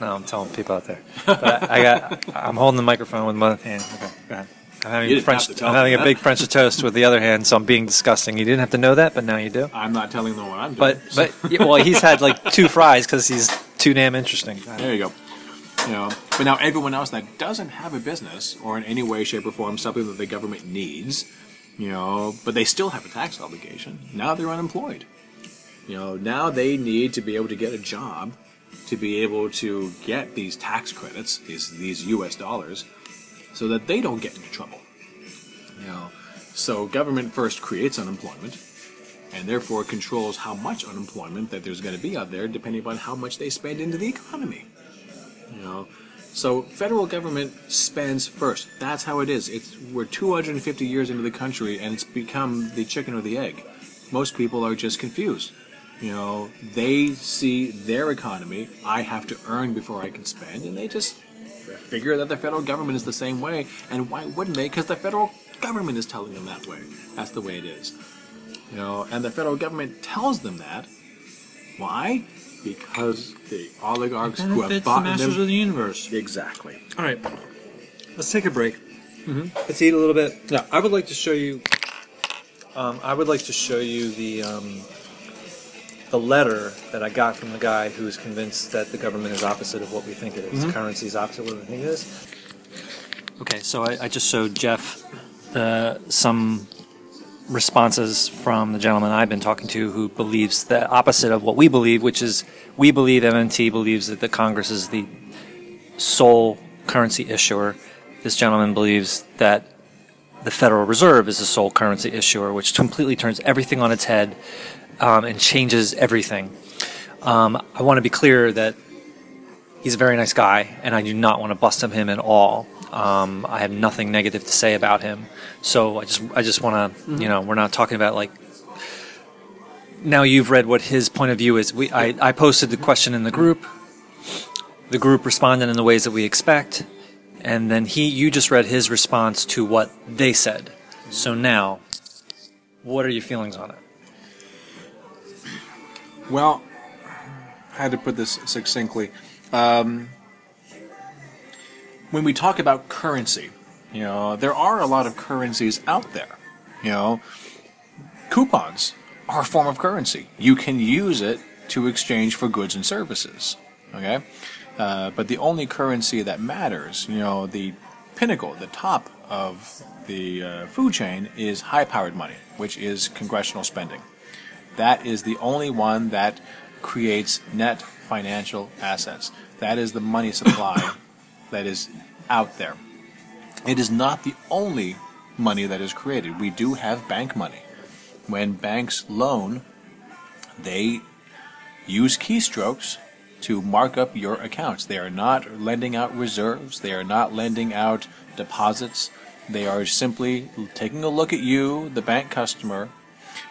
No, I'm telling people out there. But I, I got. I'm holding the microphone with one hand. Okay, go ahead. I'm having French. I'm having a big French toast with the other hand, so I'm being disgusting. You didn't have to know that, but now you do. I'm not telling them what I'm doing. But but well, he's had like two fries because he's too damn interesting. There you go. You know, but now everyone else that doesn't have a business or in any way, shape, or form something that the government needs, you know, but they still have a tax obligation. Now they're unemployed. You know, now they need to be able to get a job to be able to get these tax credits, these these U.S. dollars, so that they don't get into trouble. You know, so government first creates unemployment, and therefore controls how much unemployment that there's going to be out there, depending upon how much they spend into the economy. You know, so federal government spends first. That's how it is. It's we're 250 years into the country, and it's become the chicken or the egg. Most people are just confused. You know, they see their economy. I have to earn before I can spend, and they just figure that the federal government is the same way. And why wouldn't they? Because the federal government is telling them that way. That's the way it is. You know, and the federal government tells them that. Why? Because the oligarchs who have Benefits the bought masters them. of the universe. Exactly. All right, let's take a break. Let's eat a little bit. Yeah. I would like to show you. Um, I would like to show you the um, the letter that I got from the guy who is convinced that the government is opposite of what we think it is. Currency is opposite of what we think it is. Okay, so I, I just showed Jeff uh, some responses from the gentleman I've been talking to who believes the opposite of what we believe, which is we believe MMT believes that the Congress is the sole currency issuer. This gentleman believes that the Federal Reserve is the sole currency issuer, which completely turns everything on its head um, and changes everything. Um, I want to be clear that he's a very nice guy, and I do not want to bust him at all. Um, I have nothing negative to say about him. So I just I just want to you know we're not talking about like. Now you've read what his point of view is. We I, I posted the question in the group. The group responded in the ways that we expect, and then he you just read his response to what they said. So now, what are your feelings on it? Well, I had to put this succinctly. Um, when we talk about currency, you know, there are a lot of currencies out there. You know, coupons are a form of currency. You can use it to exchange for goods and services. Okay, uh, but the only currency that matters, you know, the pinnacle, the top of the uh, food chain is high-powered money, which is congressional spending. That is the only one that creates net financial assets. That is the money supply that is out there. It is not the only money that is created. We do have bank money. When banks loan, they use keystrokes to mark up your accounts. They are not lending out reserves, they are not lending out deposits. They are simply taking a look at you, the bank customer,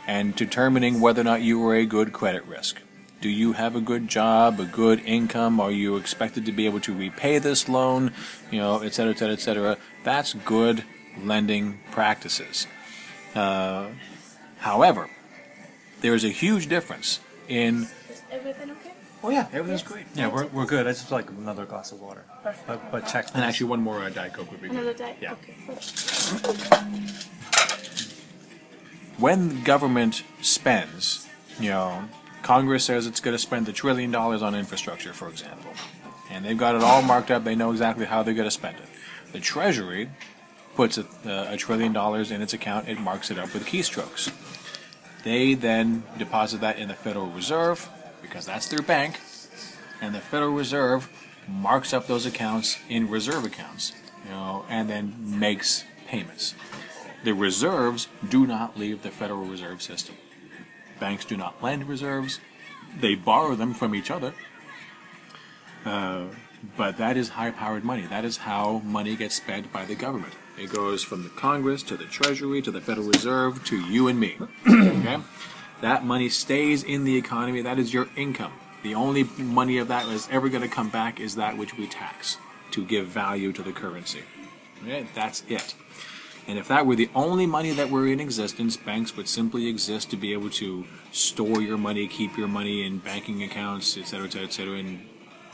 and determining whether or not you are a good credit risk. Do you have a good job, a good income? Are you expected to be able to repay this loan? You know, et cetera, et cetera, et cetera. That's good lending practices. Uh, however, there is a huge difference in. Is everything okay? Oh yeah, everything's great. Yeah, we're, we're good. I just like another glass of water. Perfect. But, but check. And actually, one more uh, diet coke would be Another good. day? Yeah. Okay. perfect. when government spends, you know, Congress says it's going to spend a trillion dollars on infrastructure, for example, and they've got it all marked up. They know exactly how they're going to spend it. The Treasury puts a, a trillion dollars in its account. It marks it up with keystrokes. They then deposit that in the Federal Reserve because that's their bank, and the Federal Reserve marks up those accounts in reserve accounts, you know, and then makes payments. The reserves do not leave the Federal Reserve System. Banks do not lend reserves; they borrow them from each other. Uh, but that is high-powered money. That is how money gets spent by the government. It goes from the Congress to the Treasury to the Federal Reserve to you and me. okay, that money stays in the economy. That is your income. The only money of that is ever going to come back is that which we tax to give value to the currency. Okay, that's it. And if that were the only money that were in existence, banks would simply exist to be able to store your money, keep your money in banking accounts, et cetera, et cetera, et cetera, and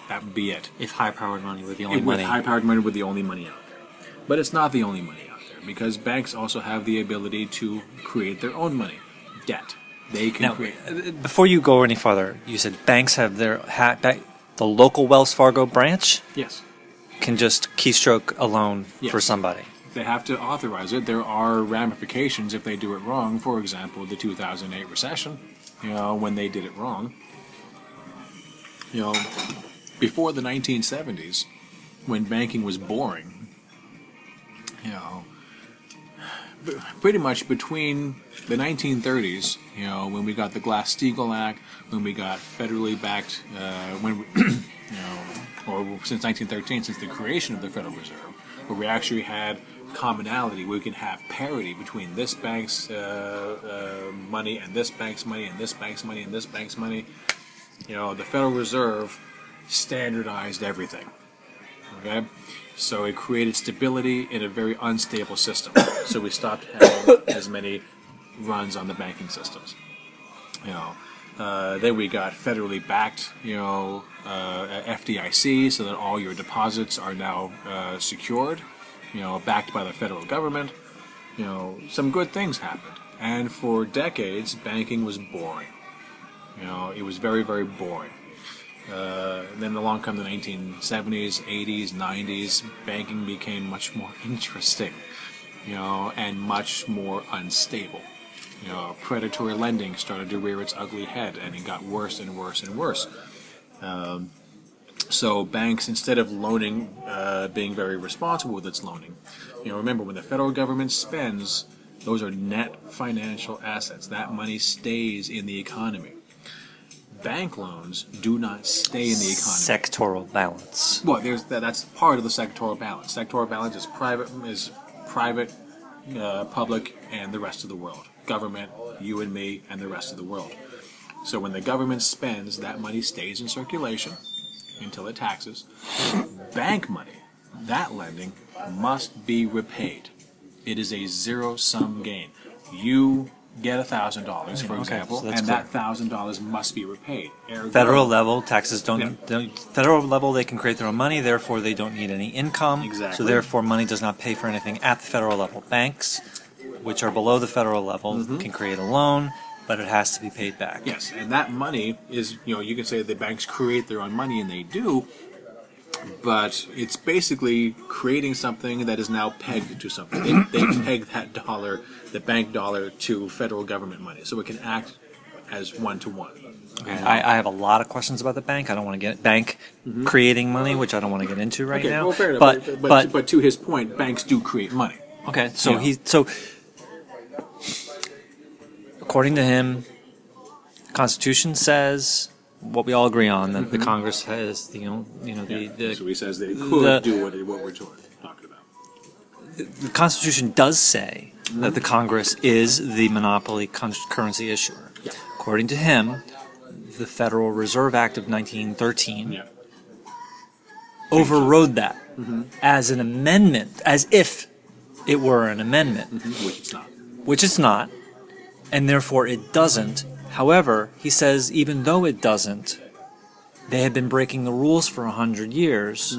that would be it. If high-powered money were the only with money. high-powered money with the only money out there. But it's not the only money out there because banks also have the ability to create their own money, debt. They can now, create. uh, before you go any farther, you said banks have their ha- ba- the local Wells Fargo branch Yes, can just keystroke a loan Yes. for somebody. They have to authorize it. There are ramifications if they do it wrong. For example, the 2008 recession. You know, when they did it wrong. You know, before the 1970s, when banking was boring, you know, pretty much between the 1930s, you know, when we got the Glass-Steagall Act, when we got federally backed, uh, when we, you know, or since 1913, since the creation of the Federal Reserve, where we actually had commonality, we can have parity between this bank's uh, uh, money and this bank's money and this bank's money and this bank's money. You know, the Federal Reserve standardized everything. Okay, so it created stability in a very unstable system. so we stopped having as many runs on the banking systems. You know, uh, then we got federally backed, you know, uh, FDIC, so that all your deposits are now uh, secured, you know, backed by the federal government. You know, some good things happened, and for decades, banking was boring. You know, it was very, very boring. Uh, then along come the 1970s, 80s, 90s. Banking became much more interesting, you know, and much more unstable. You know, predatory lending started to rear its ugly head, and it got worse and worse and worse. Um, so banks, instead of loaning, uh, being very responsible with its loaning, you know, remember when the federal government spends, those are net financial assets. That money stays in the economy bank loans do not stay in the economy. Sectoral balance. Well, there's that, that's part of the sectoral balance. Sectoral balance is private, is private, uh, public, and the rest of the world. Government, you and me, and the rest of the world. So when the government spends, that money stays in circulation until it taxes. Bank money, that lending, must be repaid. It is a zero-sum game. You get a thousand dollars, for Okay, example, so that's and that thousand dollars must be repaid. Ergo- Federal level taxes don't, Yeah. don't. Federal level they can create their own money. Therefore, they don't need any income. So Exactly. therefore, money does not pay for anything at the federal level. Banks, which are below the federal level, Mm-hmm. can create a loan, but it has to be paid back. Yes, and that money is, you know, you can say the banks create their own money, and they do, but it's basically creating something that is now pegged to something. They, they peg that dollar, the bank dollar, to federal government money, so it can act as one to one. I, I have a lot of questions about the bank. I don't want to get bank mm-hmm. creating money, which I don't want to get into right. Okay, now. well, fair enough. But but, but, but, to his point, banks do create money. okay, so Yeah. he so according to him, the Constitution says what we all agree on that the mm-hmm. Congress has you know you know the, the so he says it could the- do what, what we're talking about. the Constitution does say that the Congress is the monopoly con- currency issuer. Yeah. According to him, the Federal Reserve Act of 1913 Yeah. overrode that mm-hmm. as an amendment, as if it were an amendment, mm-hmm. Which it's not. which it's not, and therefore it doesn't. However, he says even though it doesn't, they have been breaking the rules for a hundred years,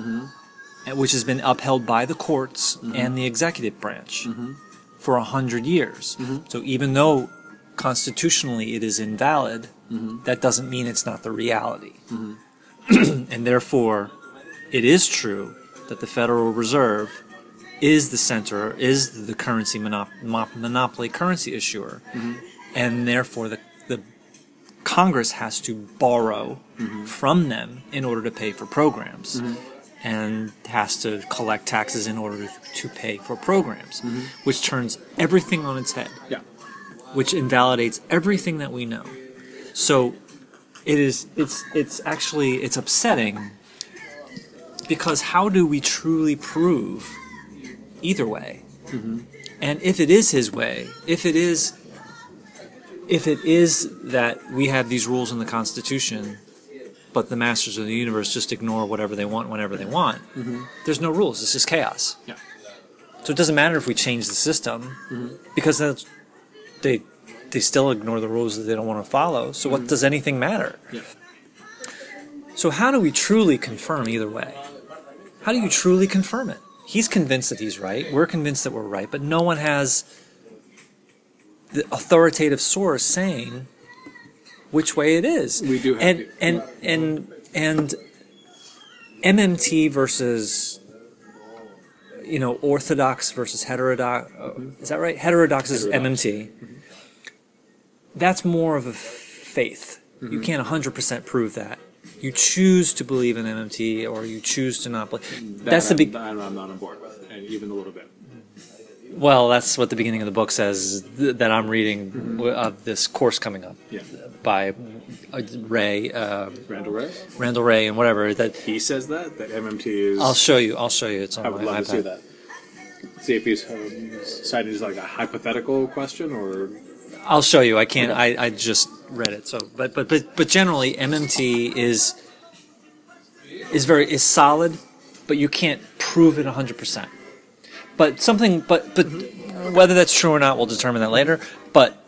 and- which has been upheld by the courts mm-hmm. and the executive branch mm-hmm. for a hundred years. So even though constitutionally it is invalid, that doesn't mean it's not the reality. and therefore, it is true that the Federal Reserve is the center, is the currency monop- monopoly currency issuer, mm-hmm. and therefore the, the Congress has to borrow mm-hmm. from them in order to pay for programs. Mm-hmm. And has to collect taxes in order to pay for programs, which turns everything on its head Yeah. which invalidates everything that we know. So it is it's it's actually it's upsetting because how do we truly prove either way? And if it is his way, if it is if it is that we have these rules in the Constitution, but the masters of the universe just ignore whatever they want whenever they want, there's no rules. It's just chaos. Yeah. So it doesn't matter if we change the system because that's, they they still ignore the rules that they don't want to follow. So what does anything matter? Yeah. So how do we truly confirm either way? How do you truly confirm it? He's convinced that he's right. We're convinced that we're right, but no one has the authoritative source saying which way it is. We do have and to. and and and MMT versus you know orthodox versus heterodox. Is that right? Heterodox is Heterodox. MMT. That's more of a faith. Mm-hmm. You can't 100% prove that. You choose to believe in MMT or you choose to not believe. That That's the I'm, big. that I'm not on board with, and even a little bit. Well, that's what the beginning of the book says th- that I'm reading w- of this course coming up Yeah. by uh, Wray, uh, Randall Wray. Randall Wray, and whatever. That He says that that MMT is. I'll show you. I'll show you. It's on I would my love iPad. to see that. See if he's um, as like a hypothetical question or I'll show you. I can't. I, I just read it. So, but but but but generally, MMT is is very is solid, but you can't prove it hundred percent. But something. But but whether that's true or not, we'll determine that later. But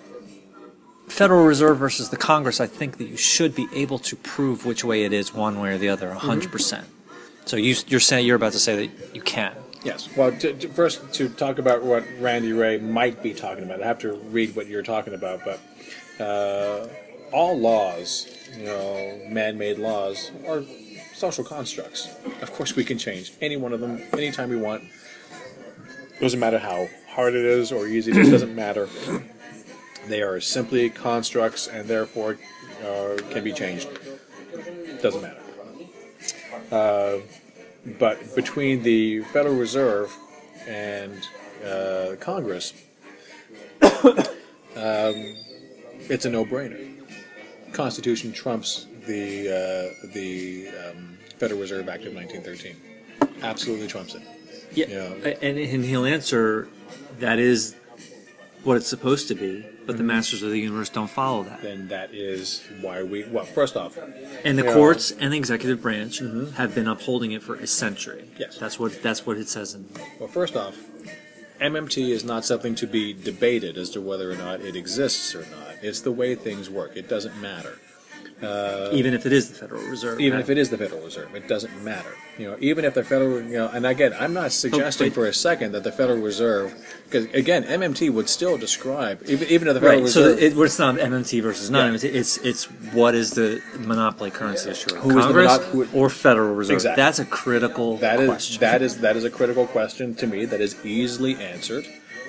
Federal Reserve versus the Congress, I think that you should be able to prove which way it is, one way or the other, 100 mm-hmm. percent. So you you're saying you're about to say that you can. Yes. Well, to, to, first to talk about what Randy Wray might be talking about, I have to read what you're talking about. But uh, all laws, you know, man-made laws, are social constructs. Of course, we can change any one of them anytime we want. Doesn't matter how hard it is or easy. It doesn't matter. They are simply constructs, and therefore uh, can be changed. Doesn't matter. Uh, but between the Federal Reserve and uh, Congress, um, it's a no-brainer. Constitution trumps the uh, the um, Federal Reserve Act of 1913. Absolutely trumps it. Yeah, Yeah. And, and he'll answer that is what it's supposed to be, but the masters of the universe don't follow that. Then that is why we. Well, first off, And the Yeah. courts and the executive branch have been upholding it for a century. Yes. that's what that's what it says in. well, first off, MMT is not something to be debated as to whether or not it exists or not. It's the way things work. It doesn't matter. Uh, even if it is the Federal Reserve. even if it is the Federal Reserve, it doesn't matter. You know, even if the Federal, you know, and again, I'm not suggesting wait. for a second that the Federal Reserve, because again, MMT would still describe, even, even if the Federal Right, so Reserve, it, it's not MMT versus non Yeah. MMT. It's it's what is the monopoly currency issuer? Who is the Congress who- or Federal Reserve? Exactly. That's a critical that is question. that is that is a critical question to me that is easily answered.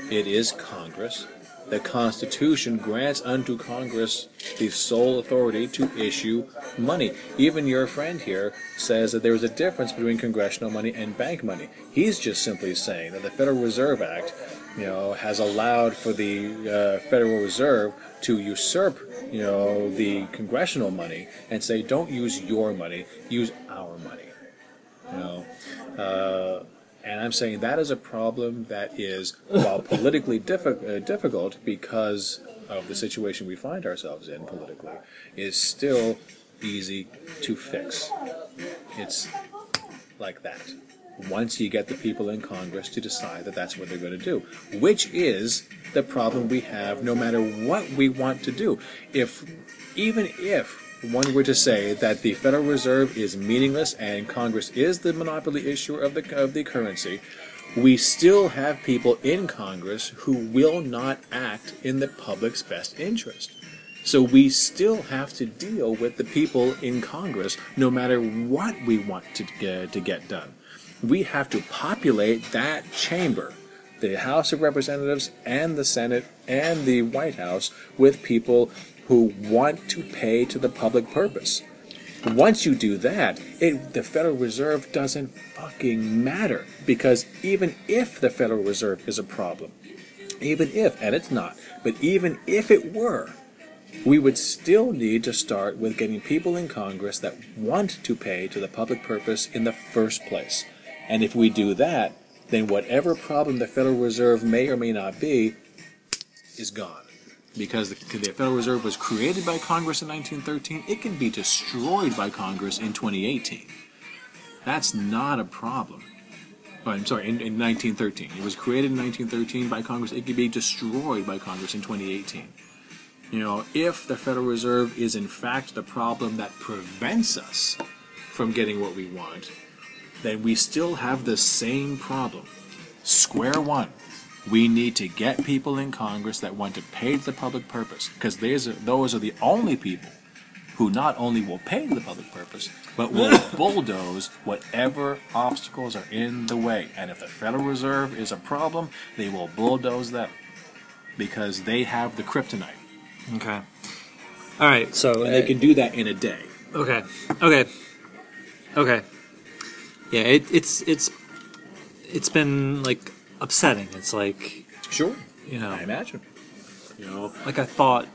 It is Congress. The Constitution grants unto Congress the sole authority to issue money. Even your friend here says that there is a difference between congressional money and bank money. He's just simply saying that the Federal Reserve Act, you know, has allowed for the uh, Federal Reserve to usurp, you know, the congressional money and say, don't use your money, use our money. You know, uh, and I'm saying that is a problem that is, while politically diffi- uh, difficult because of the situation we find ourselves in politically, is still easy to fix. It's like that. Once you get the people in Congress to decide that that's what they're going to do, which is the problem we have no matter what we want to do. If, even if one were to say that the Federal Reserve is meaningless and Congress is the monopoly issuer of the, of the currency, we still have people in Congress who will not act in the public's best interest. So we still have to deal with the people in Congress no matter what we want to get, to get done. We have to populate that chamber, the House of Representatives and the Senate and the White House, with people who want to pay to the public purpose. Once you do that, it, the Federal Reserve doesn't fucking matter because even if the Federal Reserve is a problem, even if, and it's not, but even if it were, we would still need to start with getting people in Congress that want to pay to the public purpose in the first place. And if we do that, then whatever problem the Federal Reserve may or may not be is gone. Because the, Federal Reserve was created by Congress in 1913, it can be destroyed by Congress in 2018. That's not a problem. Oh, I'm sorry, in, in 1913. It was created in 1913 by Congress. It could be destroyed by Congress in 2018. You know, if the Federal Reserve is in fact the problem that prevents us from getting what we want, then we still have the same problem. Square one. We need to get people in Congress that want to pay to the public purpose, because those are, those are the only people who not only will pay to the public purpose, but will bulldoze whatever obstacles are in the way. And if the Federal Reserve is a problem, they will bulldoze them because they have the kryptonite. okay. All right. So And they can do that in a day. Okay. Okay. Okay. Yeah, it, it's it's it's been like upsetting. It's like Sure. You know, I imagine. You know, like I thought.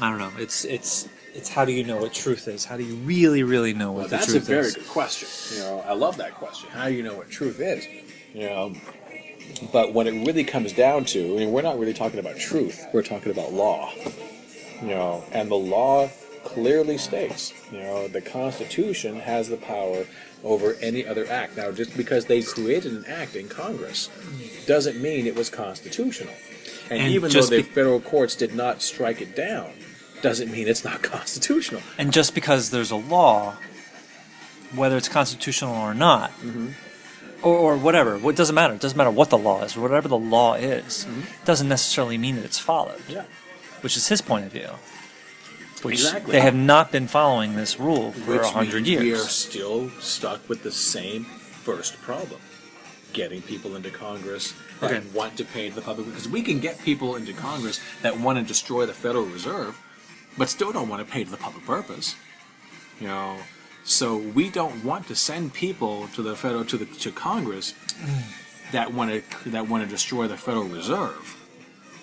I don't know. It's it's it's how do you know what truth is? How do you really really know what well, the truth is? that's a very is? good question. You know, I love that question. How do you know what truth is? You know, but when it really comes down to, I mean, we're not really talking about truth. We're talking about law. You know, and the law clearly states, you know, the Constitution has the power over any other act. Now, just because they created an act in Congress doesn't mean it was constitutional. And, And even though the be- federal courts did not strike it down, doesn't mean it's not constitutional. And just because there's a law, whether it's constitutional or not, Mm-hmm. or, or whatever, what doesn't matter. It doesn't matter what the law is, whatever the law is, Mm-hmm. doesn't necessarily mean that it's followed. Yeah. Which is his point of view. Which Exactly. they have not been following this rule for Which a hundred means We are still stuck with the same first problem getting people into Congress that Okay. want to pay the public. Because we can get people into Congress that want to destroy the Federal Reserve, but still don't want to pay to the public purpose. You know, so we don't want to send people to the federal to the to Congress that want to that want to destroy the Federal Reserve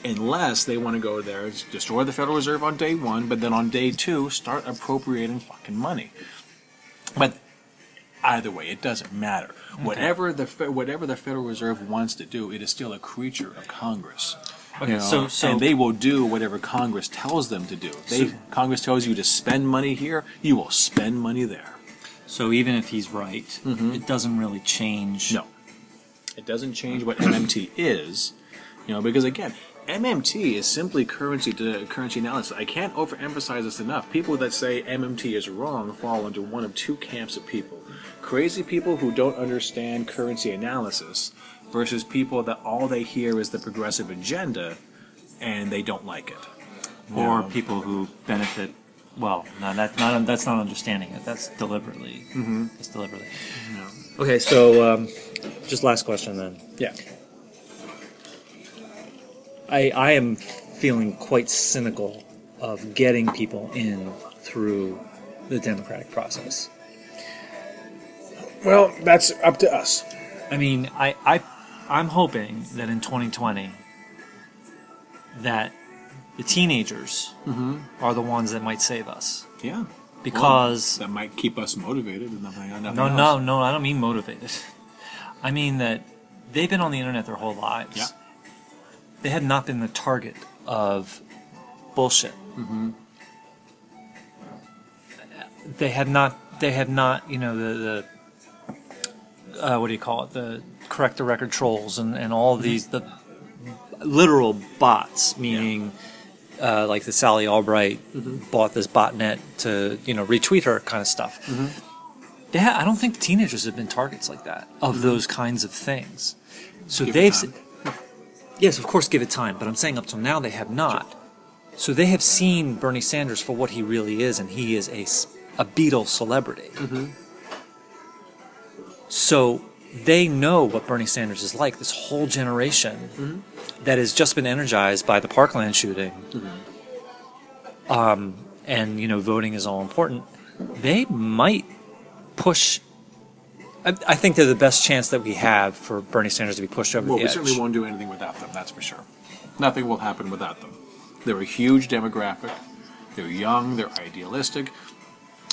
unless they want to go there and destroy the Federal Reserve on day one, but then on day two start appropriating fucking money. But either way, it doesn't matter. Whatever the whatever the Federal Reserve wants to do, it is still a creature of Congress. Okay, You know, so- so- and they will do whatever Congress tells them to do. They So- Congress tells you to spend money here, you will spend money there. So even if he's right, mm-hmm. it doesn't really change. No. It doesn't change what MMT is, you know, because again, MMT is simply currency to currency analysis. I can't overemphasize this enough. People that say MMT is wrong fall into one of two camps of people. Crazy people who don't understand currency analysis versus people that all they hear is the progressive agenda and they don't like it. or Yeah. people who benefit. Well, no, that's not that's not understanding it. That's deliberately. Mm-hmm. That's deliberately. Okay, so um, just last question then. Yeah. I I am feeling quite cynical of getting people in through the democratic process. Well, that's up to us. I mean, I, I I'm hoping that in 2020 that the teenagers mm-hmm. are the ones that might save us Yeah. because That might keep us motivated and nothing, nothing no else. no no I don't mean motivated. I mean that they've been on the internet their whole lives. Yeah. They had not been the target of bullshit. Mm-hmm. They had not. They had not. You know the the uh, what do you call it? The correct the record trolls and and all mm-hmm. these the literal bots, meaning. Uh, like the Sally Albright mm-hmm. bought this botnet to you know retweet her kind of stuff. Ha- I don't think teenagers have been targets like that of those kinds of things. So Give they've. Yes, of course, give it time, but I'm saying up till now they have not. So they have seen Bernie Sanders for what he really is, and he is a, a Beatle celebrity. Mm-hmm. So they know what Bernie Sanders is like. This whole generation mm-hmm. that has just been energized by the Parkland shooting, mm-hmm. um, and you know, voting is all important. They might push. I, I think they're the best chance that we have for Bernie Sanders to be pushed over Well, the we edge. certainly won't do anything without them, that's for sure. Nothing will happen without them. They're a huge demographic. They're young, they're idealistic.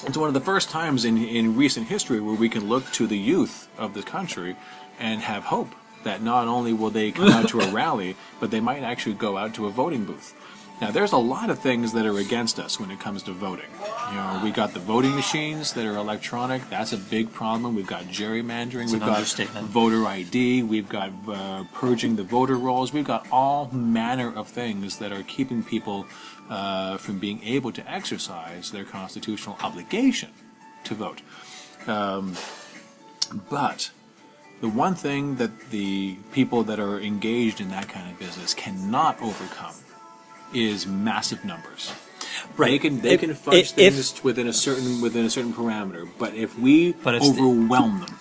It's one of the first times in, in recent history where we can look to the youth of the country and have hope that not only will they come out to a rally, but they might actually go out to a voting booth. Now, there's a lot of things that are against us when it comes to voting. You know, we got the voting machines that are electronic. That's a big problem. We've got gerrymandering. an We've got voter ID. We've got uh, purging the voter rolls. We've got all manner of things that are keeping people uh, from being able to exercise their constitutional obligation to vote. Um, but the one thing that the people that are engaged in that kind of business cannot overcome is massive numbers. Right. They can they If- can fudge if- if- things within a certain within a certain parameter, but if we But it's the- overwhelm them,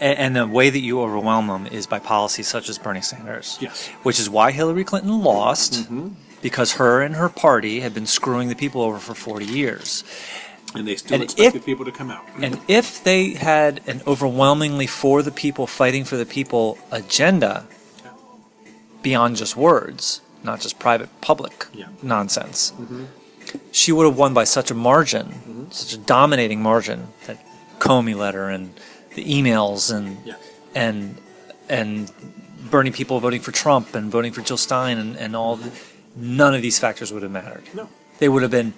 and the way that you overwhelm them is by policies such as Bernie Sanders. Yes. Which is why Hillary Clinton lost, Mm-hmm. because her and her party had been screwing the people over for 40 years. and they still And expected if- people to come out. And if they had an overwhelmingly for the people, fighting for the people agenda, beyond just words, not just private public Yeah. nonsense. Mm-hmm. She would have won by such a margin, mm-hmm. such a dominating margin that Comey letter and the emails and Yeah. and and Bernie people voting for Trump and voting for Jill Stein and, and all the, none of these factors would have mattered. No, They would have been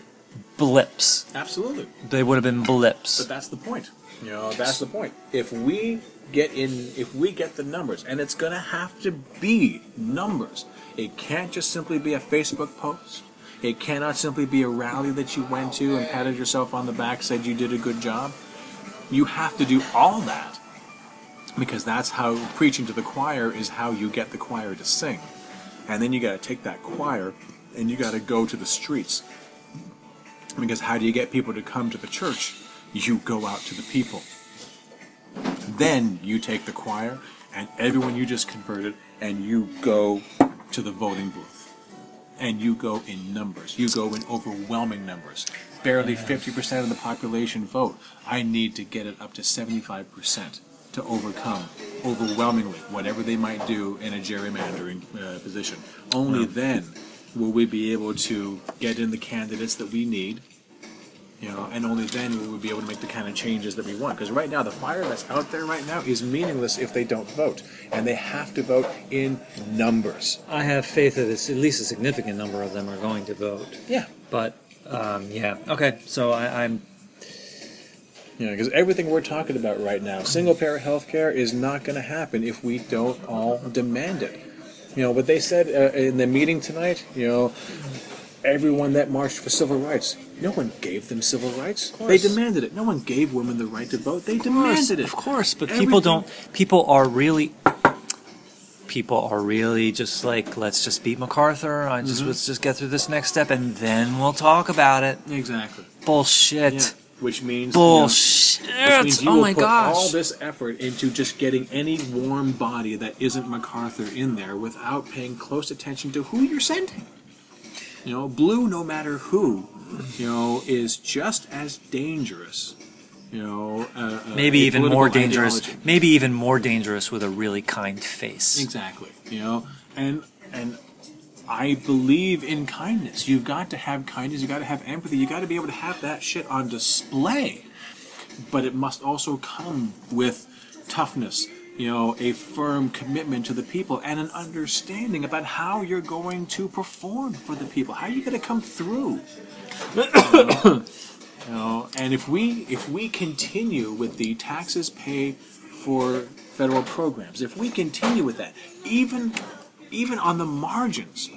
blips. absolutely. They would have been blips. But that's the point. You know, that's the point. If we get in, if we get the numbers, and it's going to have to be numbers. It can't just simply be a Facebook post. It cannot simply be a rally that you went to and patted yourself on the back, said you did a good job. You have to do all that because that's how preaching to the choir is how you get the choir to sing. And then you got to take that choir and you got to go to the streets because how do you get people to come to the church? You go out to the people. Then you take the choir and everyone you just converted and you go to the voting booth. And you go in numbers. You go in overwhelming numbers. Barely 50% of the population vote. I need to get it up to 75% to overcome overwhelmingly whatever they might do in a gerrymandering uh, position. Only then will we be able to get in the candidates that we need you know, and only then we would be able to make the kind of changes that we want. Because right now, the fire that's out there right now is meaningless if they don't vote, and they have to vote in numbers. I have faith that it's at least a significant number of them are going to vote. Yeah, But um, yeah, okay. So I, I'm you know, because everything we're talking about right now, single payer health care, is not going to happen if we don't all demand it. You know, what they said uh, in the meeting tonight, you know, everyone that marched for civil rights, no one gave them civil rights. They demanded it. No one gave women the right to vote. They demanded it. Of course, but Everything- people don't. People are really. People are really just like, let's just beat MacArthur. I just mm-hmm. let's just get through this next step, and then we'll talk about it. Exactly. Bullshit. Yeah. Which means you know, Bullshit. Which means you oh will my put all gosh. this effort into just getting any warm body that isn't MacArthur in there without paying close attention to who you're sending. You know, blue, no matter who, you know, is just as dangerous. You know, uh, Maybe even more dangerous. ideology. Maybe even more dangerous with a really kind face. Exactly. You know, and and I believe in kindness. You've got to have kindness. You got to have empathy. You got to be able to have that shit on display. But it must also come with toughness. You know, a firm commitment to the people and an understanding about how you're going to perform for the people. How are you're going to come through. You know, and if we if we continue with the taxes pay for federal programs, if we continue with that, even even on the margins,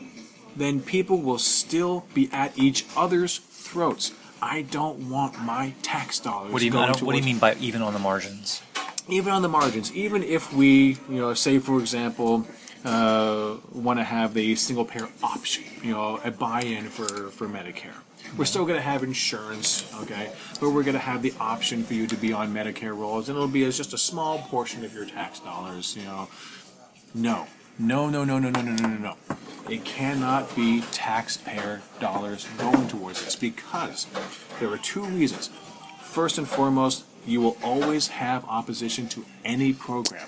then people will still be at each other's throats. I don't want my tax dollars. What do you mean? I going don't, what do you mean by even on the margins? Even on the margins, even if we, you know, say for example, uh, want to have the single payer option, you know, a buy-in for for Medicare. We're still going to have insurance, okay, but we're going to have the option for you to be on Medicare rolls, and it'll be as just a small portion of your tax dollars, you know. No, no, no, no, no, no, no, no, no, no. It cannot be taxpayer dollars going towards this because there are two reasons. First and foremost, you will always have opposition to any program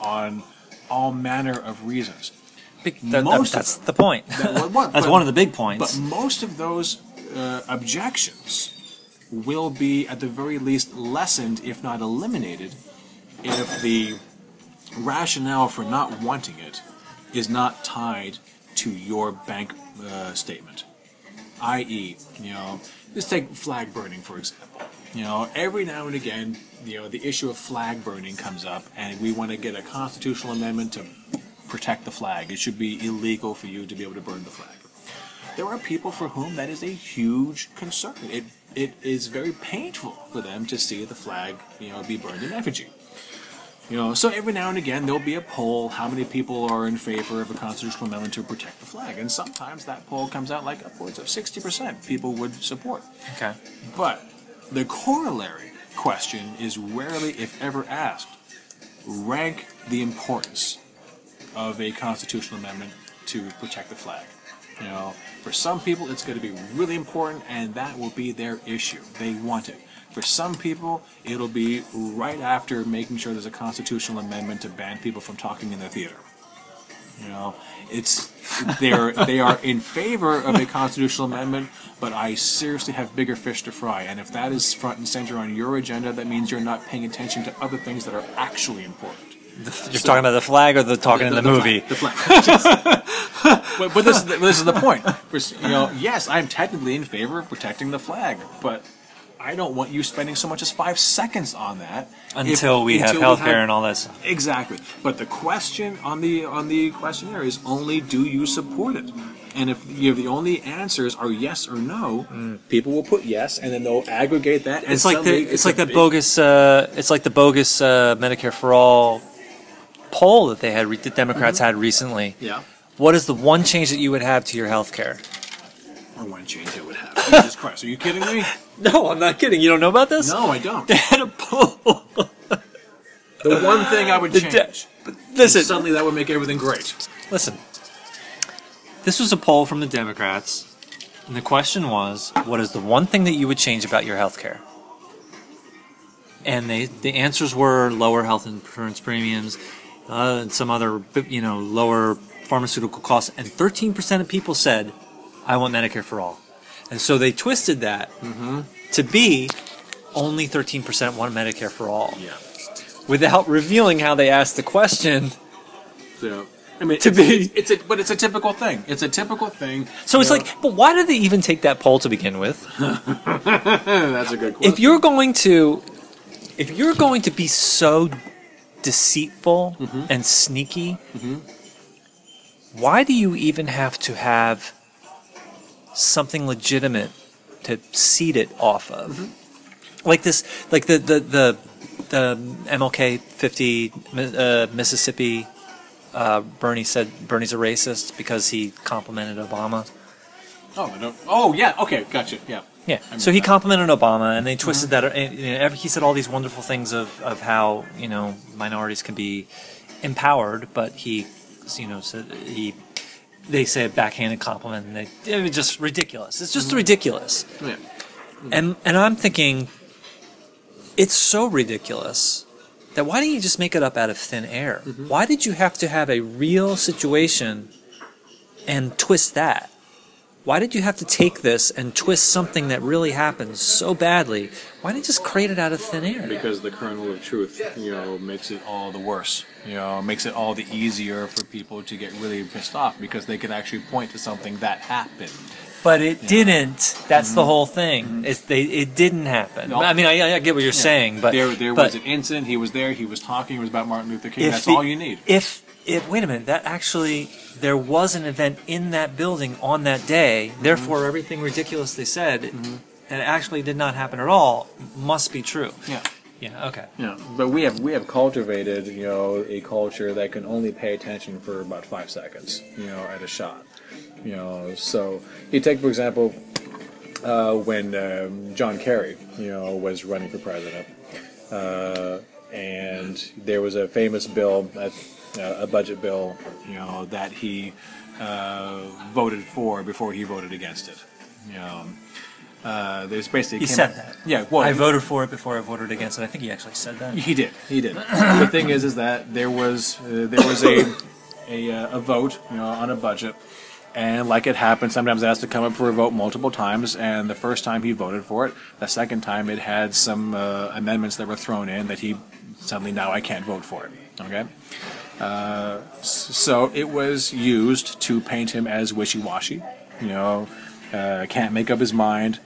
on all manner of reasons. Big, that- Most of that's them. the point. That- what- that's but- one of the big points. But most of those uh, objections will be, at the very least, lessened, if not eliminated, if the rationale for not wanting it is not tied to your bank uh, statement. I.e., you know, just take flag burning for example. You know, every now and again, you know, the issue of flag burning comes up, and we want to get a constitutional amendment to protect the flag. It should be illegal for you to be able to burn the flag. There are people for whom that is a huge concern. It it is very painful for them to see the flag, you know, be burned in effigy. You know, so every now and again there'll be a poll. How many people are in favor of a constitutional amendment to protect the flag? And sometimes that poll comes out like upwards of sixty percent people would support. okay. But the corollary question is rarely, if ever asked, rank the importance of a constitutional amendment to protect the flag. You know, for some people it's going to be really important and that will be their issue. They want it. For some people, it'll be right after making sure there's a constitutional amendment to ban people from talking in the theater. You know, it's they're they are in favor of a constitutional amendment, but I seriously have bigger fish to fry. And if that is front and center on your agenda, that means you're not paying attention to other things that are actually important. You're talking about the flag or the talking in the, movie? flag- the flag. but, but this is the, this is the point. You know, yes, I'm technically in favor of protecting the flag, but I don't want you spending so much as five seconds on that if- Until we have until health care and all that stuff. Exactly. But the question on the on the questionnaire is only do you support it? And if you have the only answers are yes or no, people will put yes, and then they'll aggregate that. And It's like the suddenly it's like big- bogus uh, it's like the bogus uh, Medicare for all poll that they had the Democrats had recently. Yeah. What is the one change that you would have to your health care? Or one change it would have. Jesus Christ, are you kidding me? No, I'm not kidding. You don't know about this? No, I don't. They had a poll. The one thing I would The de- change. Listen, Suddenly that would make everything great. listen. This was a poll from the Democrats, and the question was, what is the one thing that you would change about your health care? And they the answers were lower health insurance premiums, uh, and some other you know lower pharmaceutical costs, and 13% of people said, "I want Medicare for all," and so they twisted that to be only 13% want Medicare for all, Yeah. without revealing how they asked the question. So, I mean, To it's, be- it's, it's a, but it's a typical thing. It's a typical thing. So it's know. like, but why did they even take that poll to begin with? that's a good question. If you're going to, if you're going to be so deceitful mm-hmm. and sneaky, mm-hmm. why do you even have to have something legitimate to seed it off of? Like this, like the the the, the MLK 50 uh, Mississippi. Uh, Bernie said Bernie's a racist because he complimented Obama. oh, oh yeah, okay, gotcha. Yeah. Yeah. So he that. complimented Obama, and they twisted that. And, you know, he said all these wonderful things of, of how you know minorities can be empowered, but he, you know, said he. They say a backhanded compliment, and they, it was just ridiculous. It's just ridiculous. Yeah. And and I'm thinking, it's so ridiculous that why didn't you just make it up out of thin air? Mm-hmm. Why did you have to have a real situation and twist that? Why did you have to take this and twist something that really happened so badly? Why didn't you just create it out of thin air? Because the kernel of truth, you know, makes it all the worse. You know, makes it all the easier for people to get really pissed off because they can actually point to something that happened. But it didn't. That's the mm-hmm. whole thing. Mm-hmm. It's they. It didn't happen. No. I mean, I, I get what you're saying, but there, there but was an incident. He was there. He was talking. It was about Martin Luther King. That's the- all you need. If if wait a minute, that actually there was an event in that building on that day. Mm-hmm. Therefore, everything ridiculous they said that actually did not happen at all must be true. Yeah. Yeah. Okay. Yeah, but we have we have cultivated you know a culture that can only pay attention for about five seconds you know at a shot you know so you take for example uh, when um, John Kerry you know was running for president uh, and there was a famous bill at, uh, a budget bill you know that he uh, voted for before he voted against it you know uh, there's basically He said out- that. yeah well I voted for it before I voted against it. I think he actually said that. he did. He did. the thing is, is that there was uh, there was a a, uh, a vote, you know, on a budget, and like it happens, sometimes it has to come up for a vote multiple times. And the first time he voted for it, the second time it had some uh, amendments that were thrown in that he suddenly now I can't vote for it. Okay. Uh, so it was used to paint him as wishy-washy, you know, uh, can't make up his mind,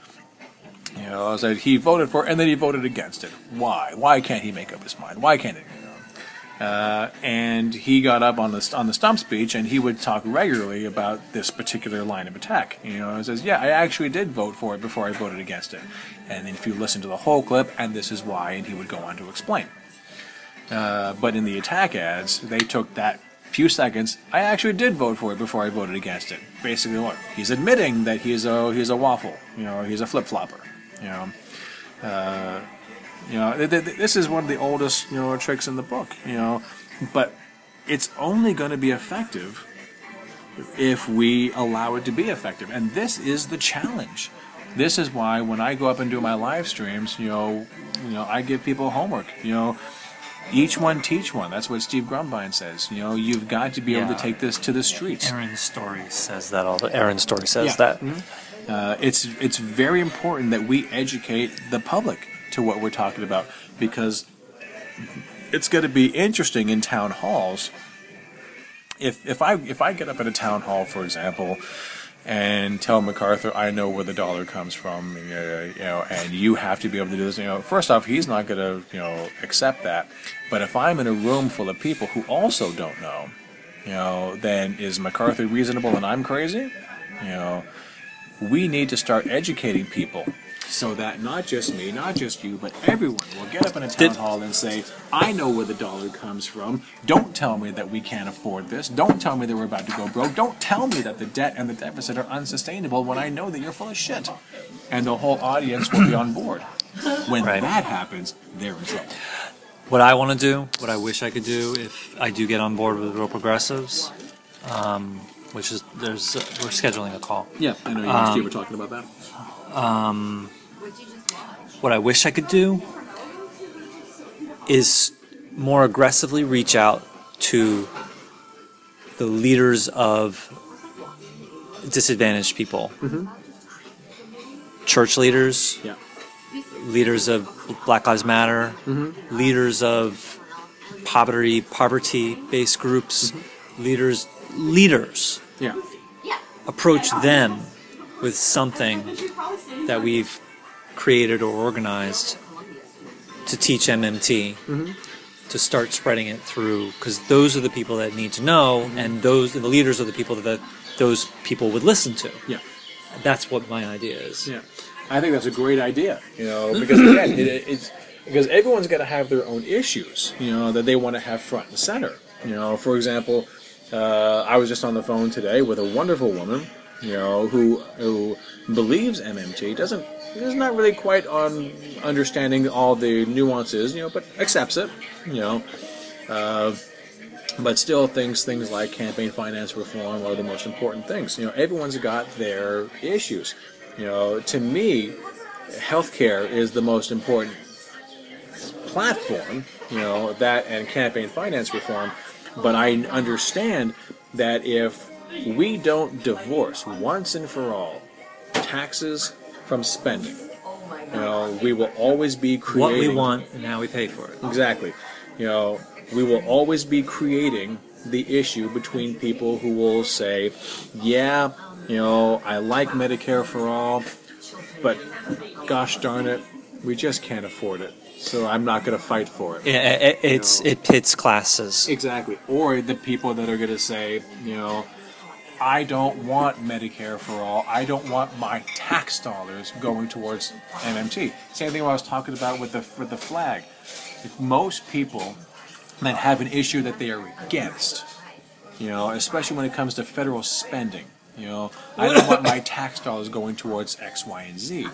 you know, he voted for it, and then he voted against it. Why? Why can't he make up his mind? Why can't he? Know? Uh, and he got up on the on the stump speech, and he would talk regularly about this particular line of attack. You know, and says, "Yeah, I actually did vote for it before I voted against it." And if you listen to the whole clip, and this is why, and he would go on to explain. Uh, but in the attack ads, they took that few seconds. I actually did vote for it before I voted against it. Basically, what he's admitting that he's a he's a waffle. You know, he's a flip flopper. You know, uh, you know, th- th- this is one of the oldest you know tricks in the book. You know, but it's only going to be effective if we allow it to be effective, and this is the challenge. This is why when I go up and do my live streams, you know, you know, I give people homework. You know, each one teach one. That's what Steve Grumbine says. You know, you've got to be able Yeah. to take this to the streets. Aaron Story says that all the Aaron Story says Yeah. that. Uh, it's it's very important that we educate the public to what we're talking about because it's going to be interesting in town halls. If if I if I get up at a town hall, for example, and tell MacArthur I know where the dollar comes from, you know, and you have to be able to do this, you know, first off, he's not going to you know accept that. But if I'm in a room full of people who also don't know, you know, then is MacArthur reasonable and I'm crazy? You know, we need to start educating people so that not just me, not just you, but everyone will get up in a town Did- hall and say, I know where the dollar comes from. Don't tell me that we can't afford this. Don't tell me that we're about to go broke. Don't tell me that the debt and the deficit are unsustainable when I know that you're full of shit. And the whole audience will be on board. When Right. that happens, they're in trouble. What I want to do, what I wish I could do, if I do get on board with the Real Progressives, um, which is there's uh, we're scheduling a call. Yeah, I know you were talking about that. What I wish I could do is more aggressively reach out to the leaders of disadvantaged people, mm-hmm. church leaders, Yeah. leaders of Black Lives Matter, mm-hmm. leaders of poverty poverty based groups, mm-hmm. leaders leaders Yeah. approach them with something that we've created or organized to teach MMT to start spreading it through because those are the people that need to know and those and the leaders are the people that those people would listen to Yeah. that's what my idea is Yeah, I think that's a great idea. You know, because again, it, it's because everyone's got to have their own issues. You know, that they want to have front and center. You know, for example, uh, I was just on the phone today with a wonderful woman. You know, who who believes MMT doesn't is not really quite on understanding all the nuances. You know, but accepts it. You know. Uh, but still thinks things like campaign finance reform are the most important things. You know, everyone's got their issues. You know, to me, healthcare is the most important platform. You know, that and campaign finance reform. But I understand that if we don't divorce once and for all taxes from spending, oh you know, we will always be creating what we want and how we pay for it Exactly. You know, we will always be creating the issue between people who will say, yeah, you know, I like Medicare for all, but gosh darn it, we just can't afford it. So I'm not going to fight for it. Yeah, it, it's No. it pits classes Exactly. Or the people that are going to say, you know, I don't want Medicare for all. I don't want my tax dollars going towards MMT. Same thing I was talking about with the with the flag. If most people that have an issue that they are against, you know, especially when it comes to federal spending, you know, I don't want my tax dollars going towards X, Y, and Z.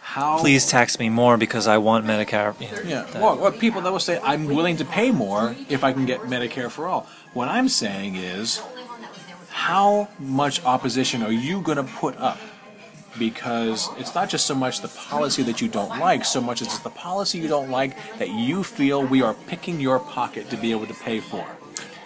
How please tax me more because I want Medicare yeah. that- Well, people that will say, I'm willing to pay more if I can get Medicare for all. What I'm saying is, how much opposition are you going to put up? Because it's not just so much the policy that you don't like, so much as it's the policy you don't like that you feel we are picking your pocket to be able to pay for.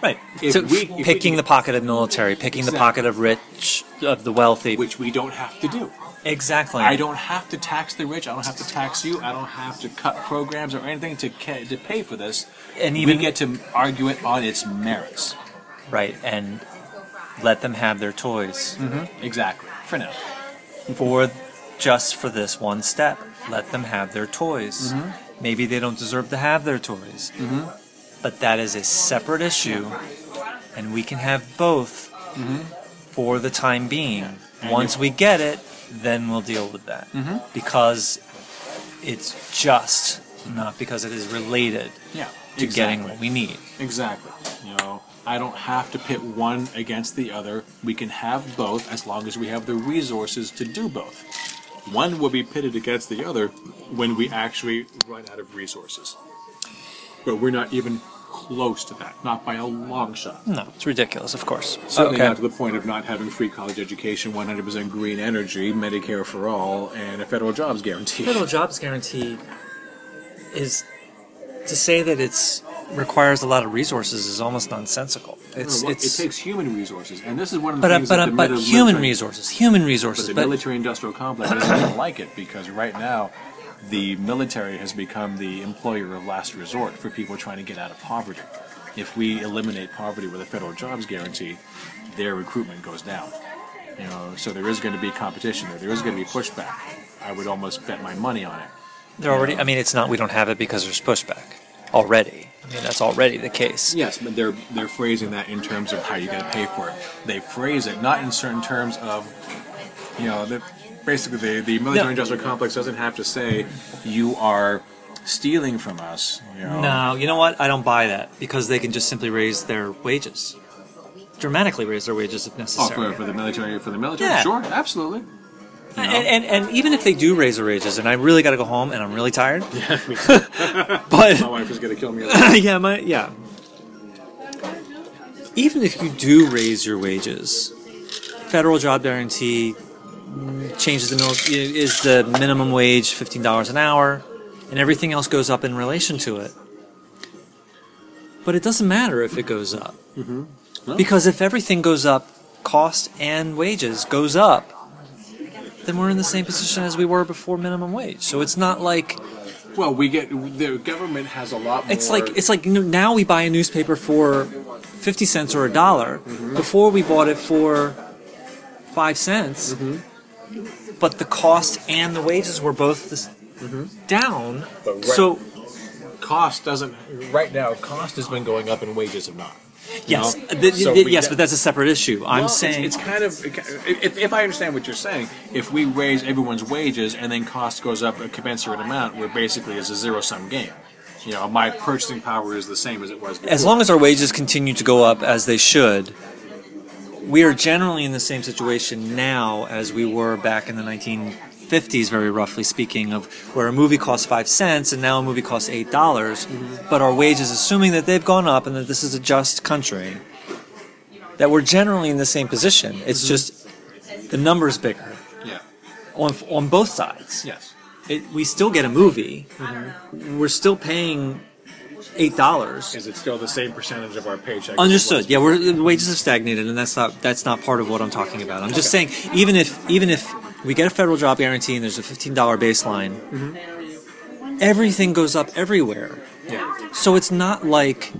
Right. If so we- if we- picking the pocket of military, picking the pocket of rich, of the wealthy. Which we don't have to do. exactly. I don't have to tax the rich. I don't have to tax you. I don't have to cut programs or anything to ca- to pay for this. And we even- get to argue it on its merits. Right, and let them have their toys Exactly. For now. for just for this one step. Let them have their toys. Mm-hmm. Maybe they don't deserve to have their toys, but that is a separate issue, and we can have both Mm-hmm. for the time being. Once we get it, then we'll deal with that Mm-hmm. because it's just, not because it is related Yeah. to getting what we need. Exactly. You know, I don't have to pit one against the other. We can have both as long as we have the resources to do both. One will be pitted against the other when we actually run out of resources. But we're not even close to that, not by a long shot. No, it's ridiculous, of course. Certainly okay. not to the point of not having free college education, 100% green energy, Medicare for all, and a federal jobs guarantee. Federal jobs guarantee is to say that it's requires a lot of resources is almost nonsensical. It's it takes human resources, and this is one of the but uh, things but that uh, the but human military- resources, human But resources. the military-industrial complex doesn't even like it because right now, the military has become the employer of last resort for people trying to get out of poverty. If we eliminate poverty with a federal jobs guarantee, their recruitment goes down. You know, so there is going to be competition there. There is going to be pushback. I would almost bet my money on it. they're already. I mean, it's not we don't have it because there's pushback already. I mean, that's already the case. Yes, but they're they're phrasing that in terms of how you're going to pay for it. They phrase it not in certain terms of, you know, the, basically the the military-industrial complex doesn't have to say you are stealing from us. You know, No, you know what? I don't buy that because they can just simply raise their wages, dramatically raise their wages if necessary. Oh, for, for the military, for the military, Yeah. sure, absolutely. You know? And, and and even if they do raise their wages, and I really got to go home, and I'm really tired. Yeah, but My wife is going to kill me. yeah, my yeah. Even if you do raise your wages, federal job guarantee mm, changes the mil- is the minimum wage fifteen dollars an hour, and everything else goes up in relation to it. But it doesn't matter if it goes up, No. because if everything goes up, cost and wages goes up, then we're in the same position as we were before minimum wage. So it's not like well, we get the government has a lot more. it's like it's like now we buy a newspaper for fifty cents or a dollar. Mm-hmm. Before we bought it for five cents, Mm-hmm. but the cost and the wages were both this, down. Mm-hmm. But right- So cost doesn't right now. Cost has been going up and wages have not. Yes, know? th- So yes, but that's a separate issue. I'm Well, saying it's, it's kind of if, if I understand what you're saying, if we raise everyone's wages and then cost goes up a commensurate amount, we're basically it's a zero sum game. You know, my purchasing power is the same as it was before. as long as our wages continue to go up as they should, we are generally in the same situation now as we were back in the 1950s, very roughly speaking, of where a movie costs five cents and now a movie costs eight dollars, mm-hmm. but our wages, assuming that they've gone up and that this is a just country, that we're generally in the same position. It's mm-hmm. just the number's bigger yeah. on on both sides. Yes. It, we still get a movie. Mm-hmm. We're still paying eight dollars. Is it still the same percentage of our paycheck? Understood. Yeah, we're wages have stagnated, and that's not that's not part of what I'm talking about. I'm just saying, even if even if we get a federal job guarantee and there's a fifteen dollar baseline, everything goes up everywhere. Yeah. So it's not like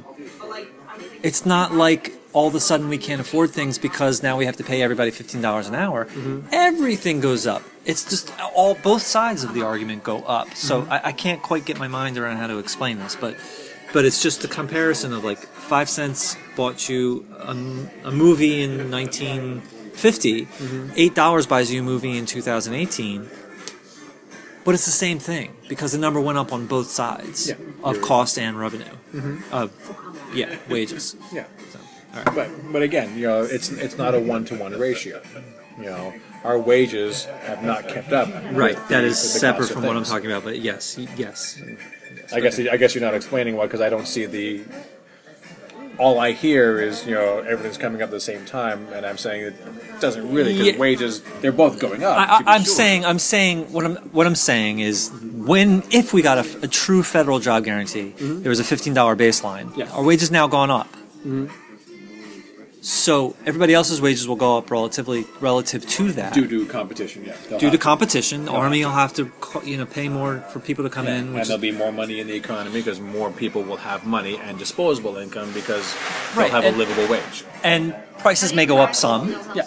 it's not like all of a sudden we can't afford things because now we have to pay everybody fifteen dollars an hour. Mm-hmm. Everything goes up. It's just all both sides of the argument go up. So mm-hmm. I, I can't quite get my mind around how to explain this, but but it's just the comparison of like five cents bought you a, a movie in 1950, mm-hmm. eight dollars buys you a movie in 2018. But it's the same thing because the number went up on both sides Yeah. of cost and revenue mm-hmm. of yeah wages. Yeah. So, all right. But but again, you know, it's it's not a one to one ratio. You know, our wages have not kept up. Right, that is separate from what I'm talking about. But yes, yes, I guess I guess you're not explaining why because I don't see the. All I hear is you know everything's coming up at the same time, and I'm saying it doesn't really because Yeah. wages they're both going up. I, I'm sure. saying, I'm saying, what I'm, what I'm saying is, when if we got a true federal job guarantee, there was a fifteen dollar baseline. Mm-hmm. Our wages now gone up. So everybody else's wages will go up relatively relative to that. due to competition, yeah. They'll Due to have- competition, the army will have to, you know, pay more for people to come in. and Which there'll be more money in the economy because more people will have money and disposable income because they'll have and- a livable wage. and prices may go up some, Yeah.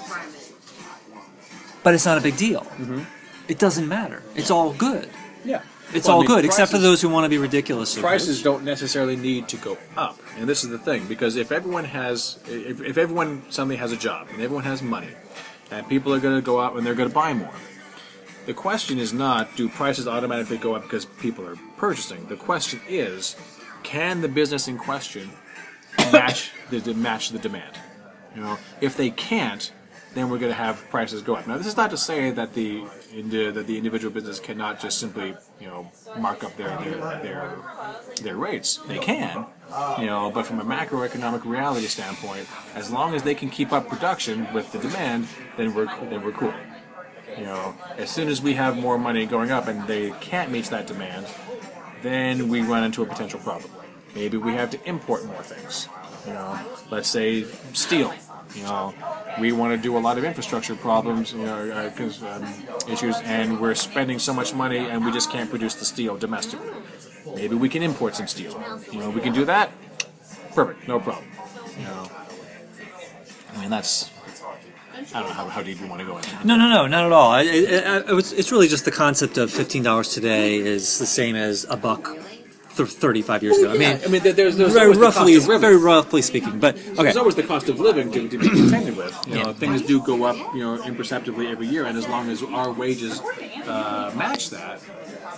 but it's not a big deal. Mm-hmm. It doesn't matter. It's all good. Yeah. It's Well, I all mean, good, except for those who want to be ridiculous. prices don't necessarily need to go up and this is the thing because if everyone has if, if everyone suddenly has a job and everyone has money and people are going to go out and they're going to buy more the question is not do prices automatically go up because people are purchasing? The question is can the business in question match the, the match the demand? You know if they can't then we're going to have prices go up. Now this is not to say that the that the individual business cannot just simply you know mark up their their their, their rates they can you know but from a macroeconomic reality standpoint as long as they can keep up production with the demand then we're then we're cool you know as soon as we have more money going up and they can't meet that demand then we run into a potential problem. Maybe we have to import more things. You know, let's say steel. You know, we want to do a lot of infrastructure problems, you know, uh, 'cause, um, issues, and we're spending so much money, and we just can't produce the steel domestically. Maybe we can import some steel. You know, we can do that. Perfect, no problem. You know, I mean that's. I don't know how, how deep you want to go. No, no, no, not at all. It's really just the concept of fifteen dollars today is the same as a buck th- thirty-five years ago. I mean, I mean, there's, there's very the roughly, of very roughly speaking. But okay, There's always the cost of living to, to be contended with. You know, Yeah. things do go up, you know, imperceptibly every year, and as long as our wages uh, match that,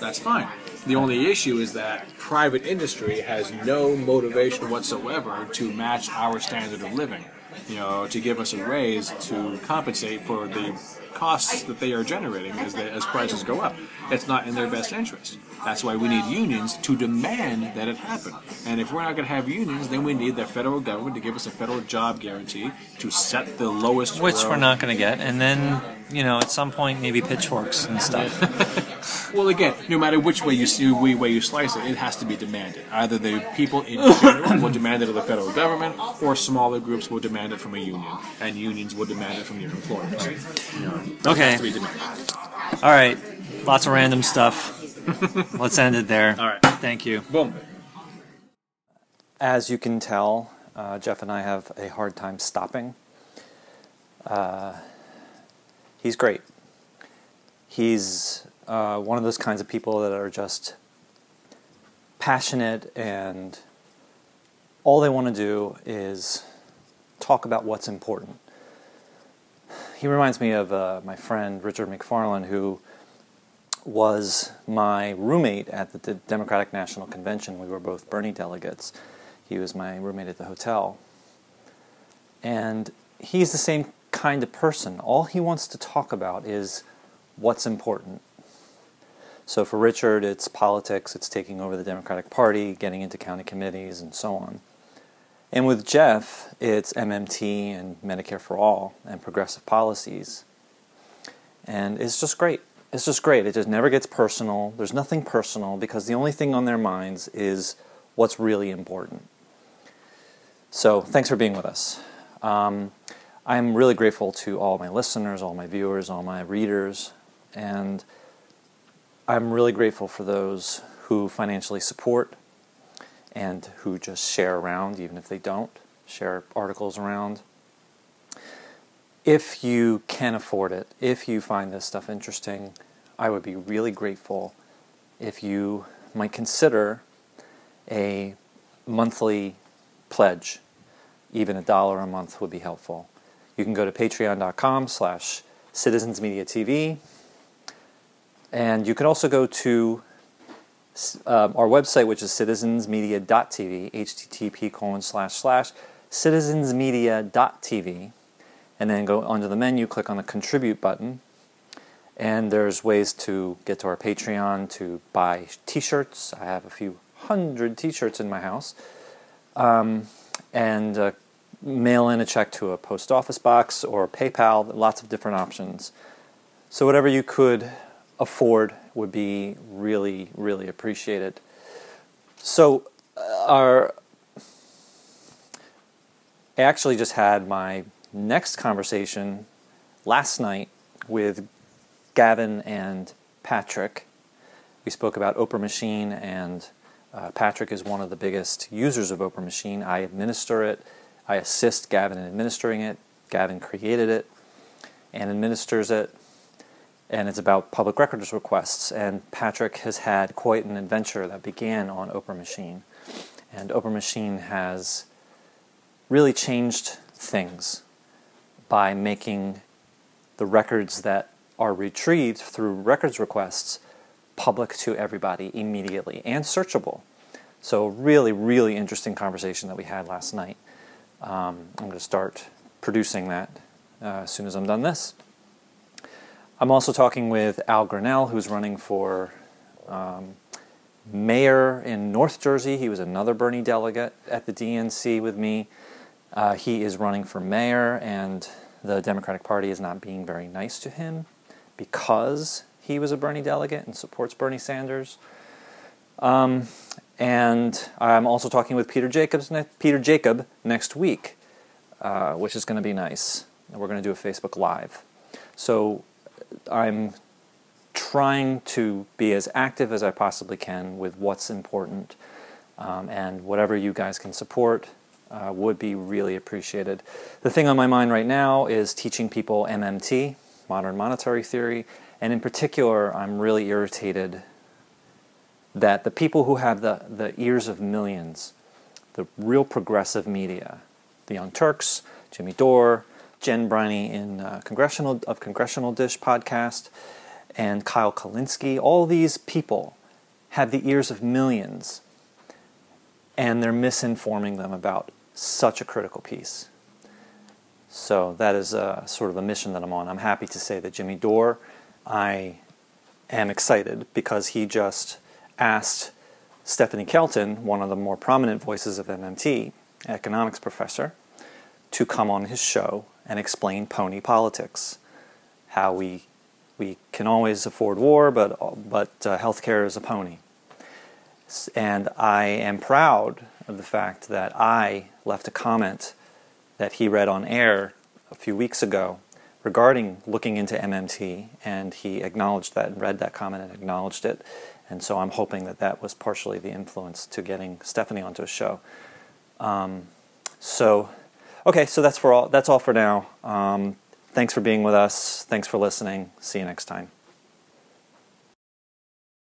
that's fine. The only issue is that private industry has no motivation whatsoever to match our standard of living. You know, to give us a raise to compensate for the costs that they are generating as they, as prices go up. It's not in their best interest. That's why we need unions to demand that it happen. And if we're not going to have unions, then we need the federal government to give us a federal job guarantee to set the lowest. which we're not going to get, and then you know at some point maybe pitchforks and stuff. Well, again, no matter which way you see, way way you slice it, it has to be demanded. Either the people in general will demand it of the federal government, or smaller groups will demand it from a union, and unions will demand it from their employers. You know, it Okay. has to be demanded. all right, lots of random stuff. Let's end it there. All right. Thank you. Boom. As you can tell, uh, Jeff and I have a hard time stopping. Uh, he's great. He's uh, one of those kinds of people that are just passionate and all they want to do is talk about what's important. He reminds me of uh, my friend Richard McFarland, who was my roommate at the Democratic National Convention. We were both Bernie delegates. He was my roommate at the hotel. And he's the same kind of person. All he wants to talk about is what's important. So for Richard, it's politics, it's taking over the Democratic Party, getting into county committees, and so on. And with Jeff, it's MMT and Medicare for All and progressive policies. And it's just great. It's just great. It just never gets personal. There's nothing personal because the only thing on their minds is what's really important. So thanks for being with us. Um, I'm really grateful to all my listeners, all my viewers, all my readers, and I'm really grateful for those who financially support and who just share around, even if they don't, share articles around. If you can afford it, if you find this stuff interesting, I would be really grateful if you might consider a monthly pledge. Even a dollar a month would be helpful. You can go to patreon.com slash citizensmediatv and you can also go to um, our website, which is citizensmedia.tv, http colon slash slash citizensmedia.tv, and then go under the menu, click on the contribute button, and there's ways to get to our Patreon to buy t-shirts. I have a few hundred t-shirts in my house, um, and uh, mail in a check to a post office box or PayPal. Lots of different options. So whatever you could afford would be really, really appreciated. So, uh, our I actually just had my next conversation last night with Gavin and Patrick. We spoke about OPRAmachine, and uh, Patrick is one of the biggest users of OPRAmachine. I administer it, I assist Gavin in administering it. Gavin created it and administers it and it's about public records requests. And Patrick has had quite an adventure that began on OPRAmachine. And OPRAmachine has really changed things by making the records that are retrieved through records requests public to everybody immediately and searchable. So, really, really interesting conversation that we had last night. Um, I'm going to start producing that uh, as soon as I'm done this. I'm also talking with Al Grinnell, who's running for um, mayor in North Jersey. He was another Bernie delegate at the DNC with me. Uh, he is running for mayor, and the Democratic Party is not being very nice to him because he was a Bernie delegate and supports Bernie Sanders. Um, and I'm also talking with Peter Jacobs, ne- Peter Jacob next week, uh, which is going to be nice. And we're going to do a Facebook Live. So I'm trying to be as active as I possibly can with what's important, um, and whatever you guys can support uh, would be really appreciated. The thing on my mind right now is teaching people MMT, modern monetary theory, and in particular, I'm really irritated that the people who have the, the ears of millions, the real progressive media, the Young Turks, Jimmy Dore, Jen Briney in uh, Congressional of Congressional Dish podcast, and Kyle Kulinski, all these people have the ears of millions, and they're misinforming them about such a critical piece. So that is a, sort of a mission that I'm on. I'm happy to say that Jimmy Dore, I am excited because he just asked Stephanie Kelton, one of the more prominent voices of MMT, economics professor, to come on his show and explain pony politics, how we we can always afford war, but but uh, healthcare is a pony. And I am proud of the fact that I left a comment that he read on air a few weeks ago regarding looking into MMT, and he acknowledged that and read that comment and acknowledged it. And so I'm hoping that that was partially the influence to getting Stephanie onto a show. Um, so, okay, so that's for all. That's all for now. Um, thanks for being with us. Thanks for listening. See you next time.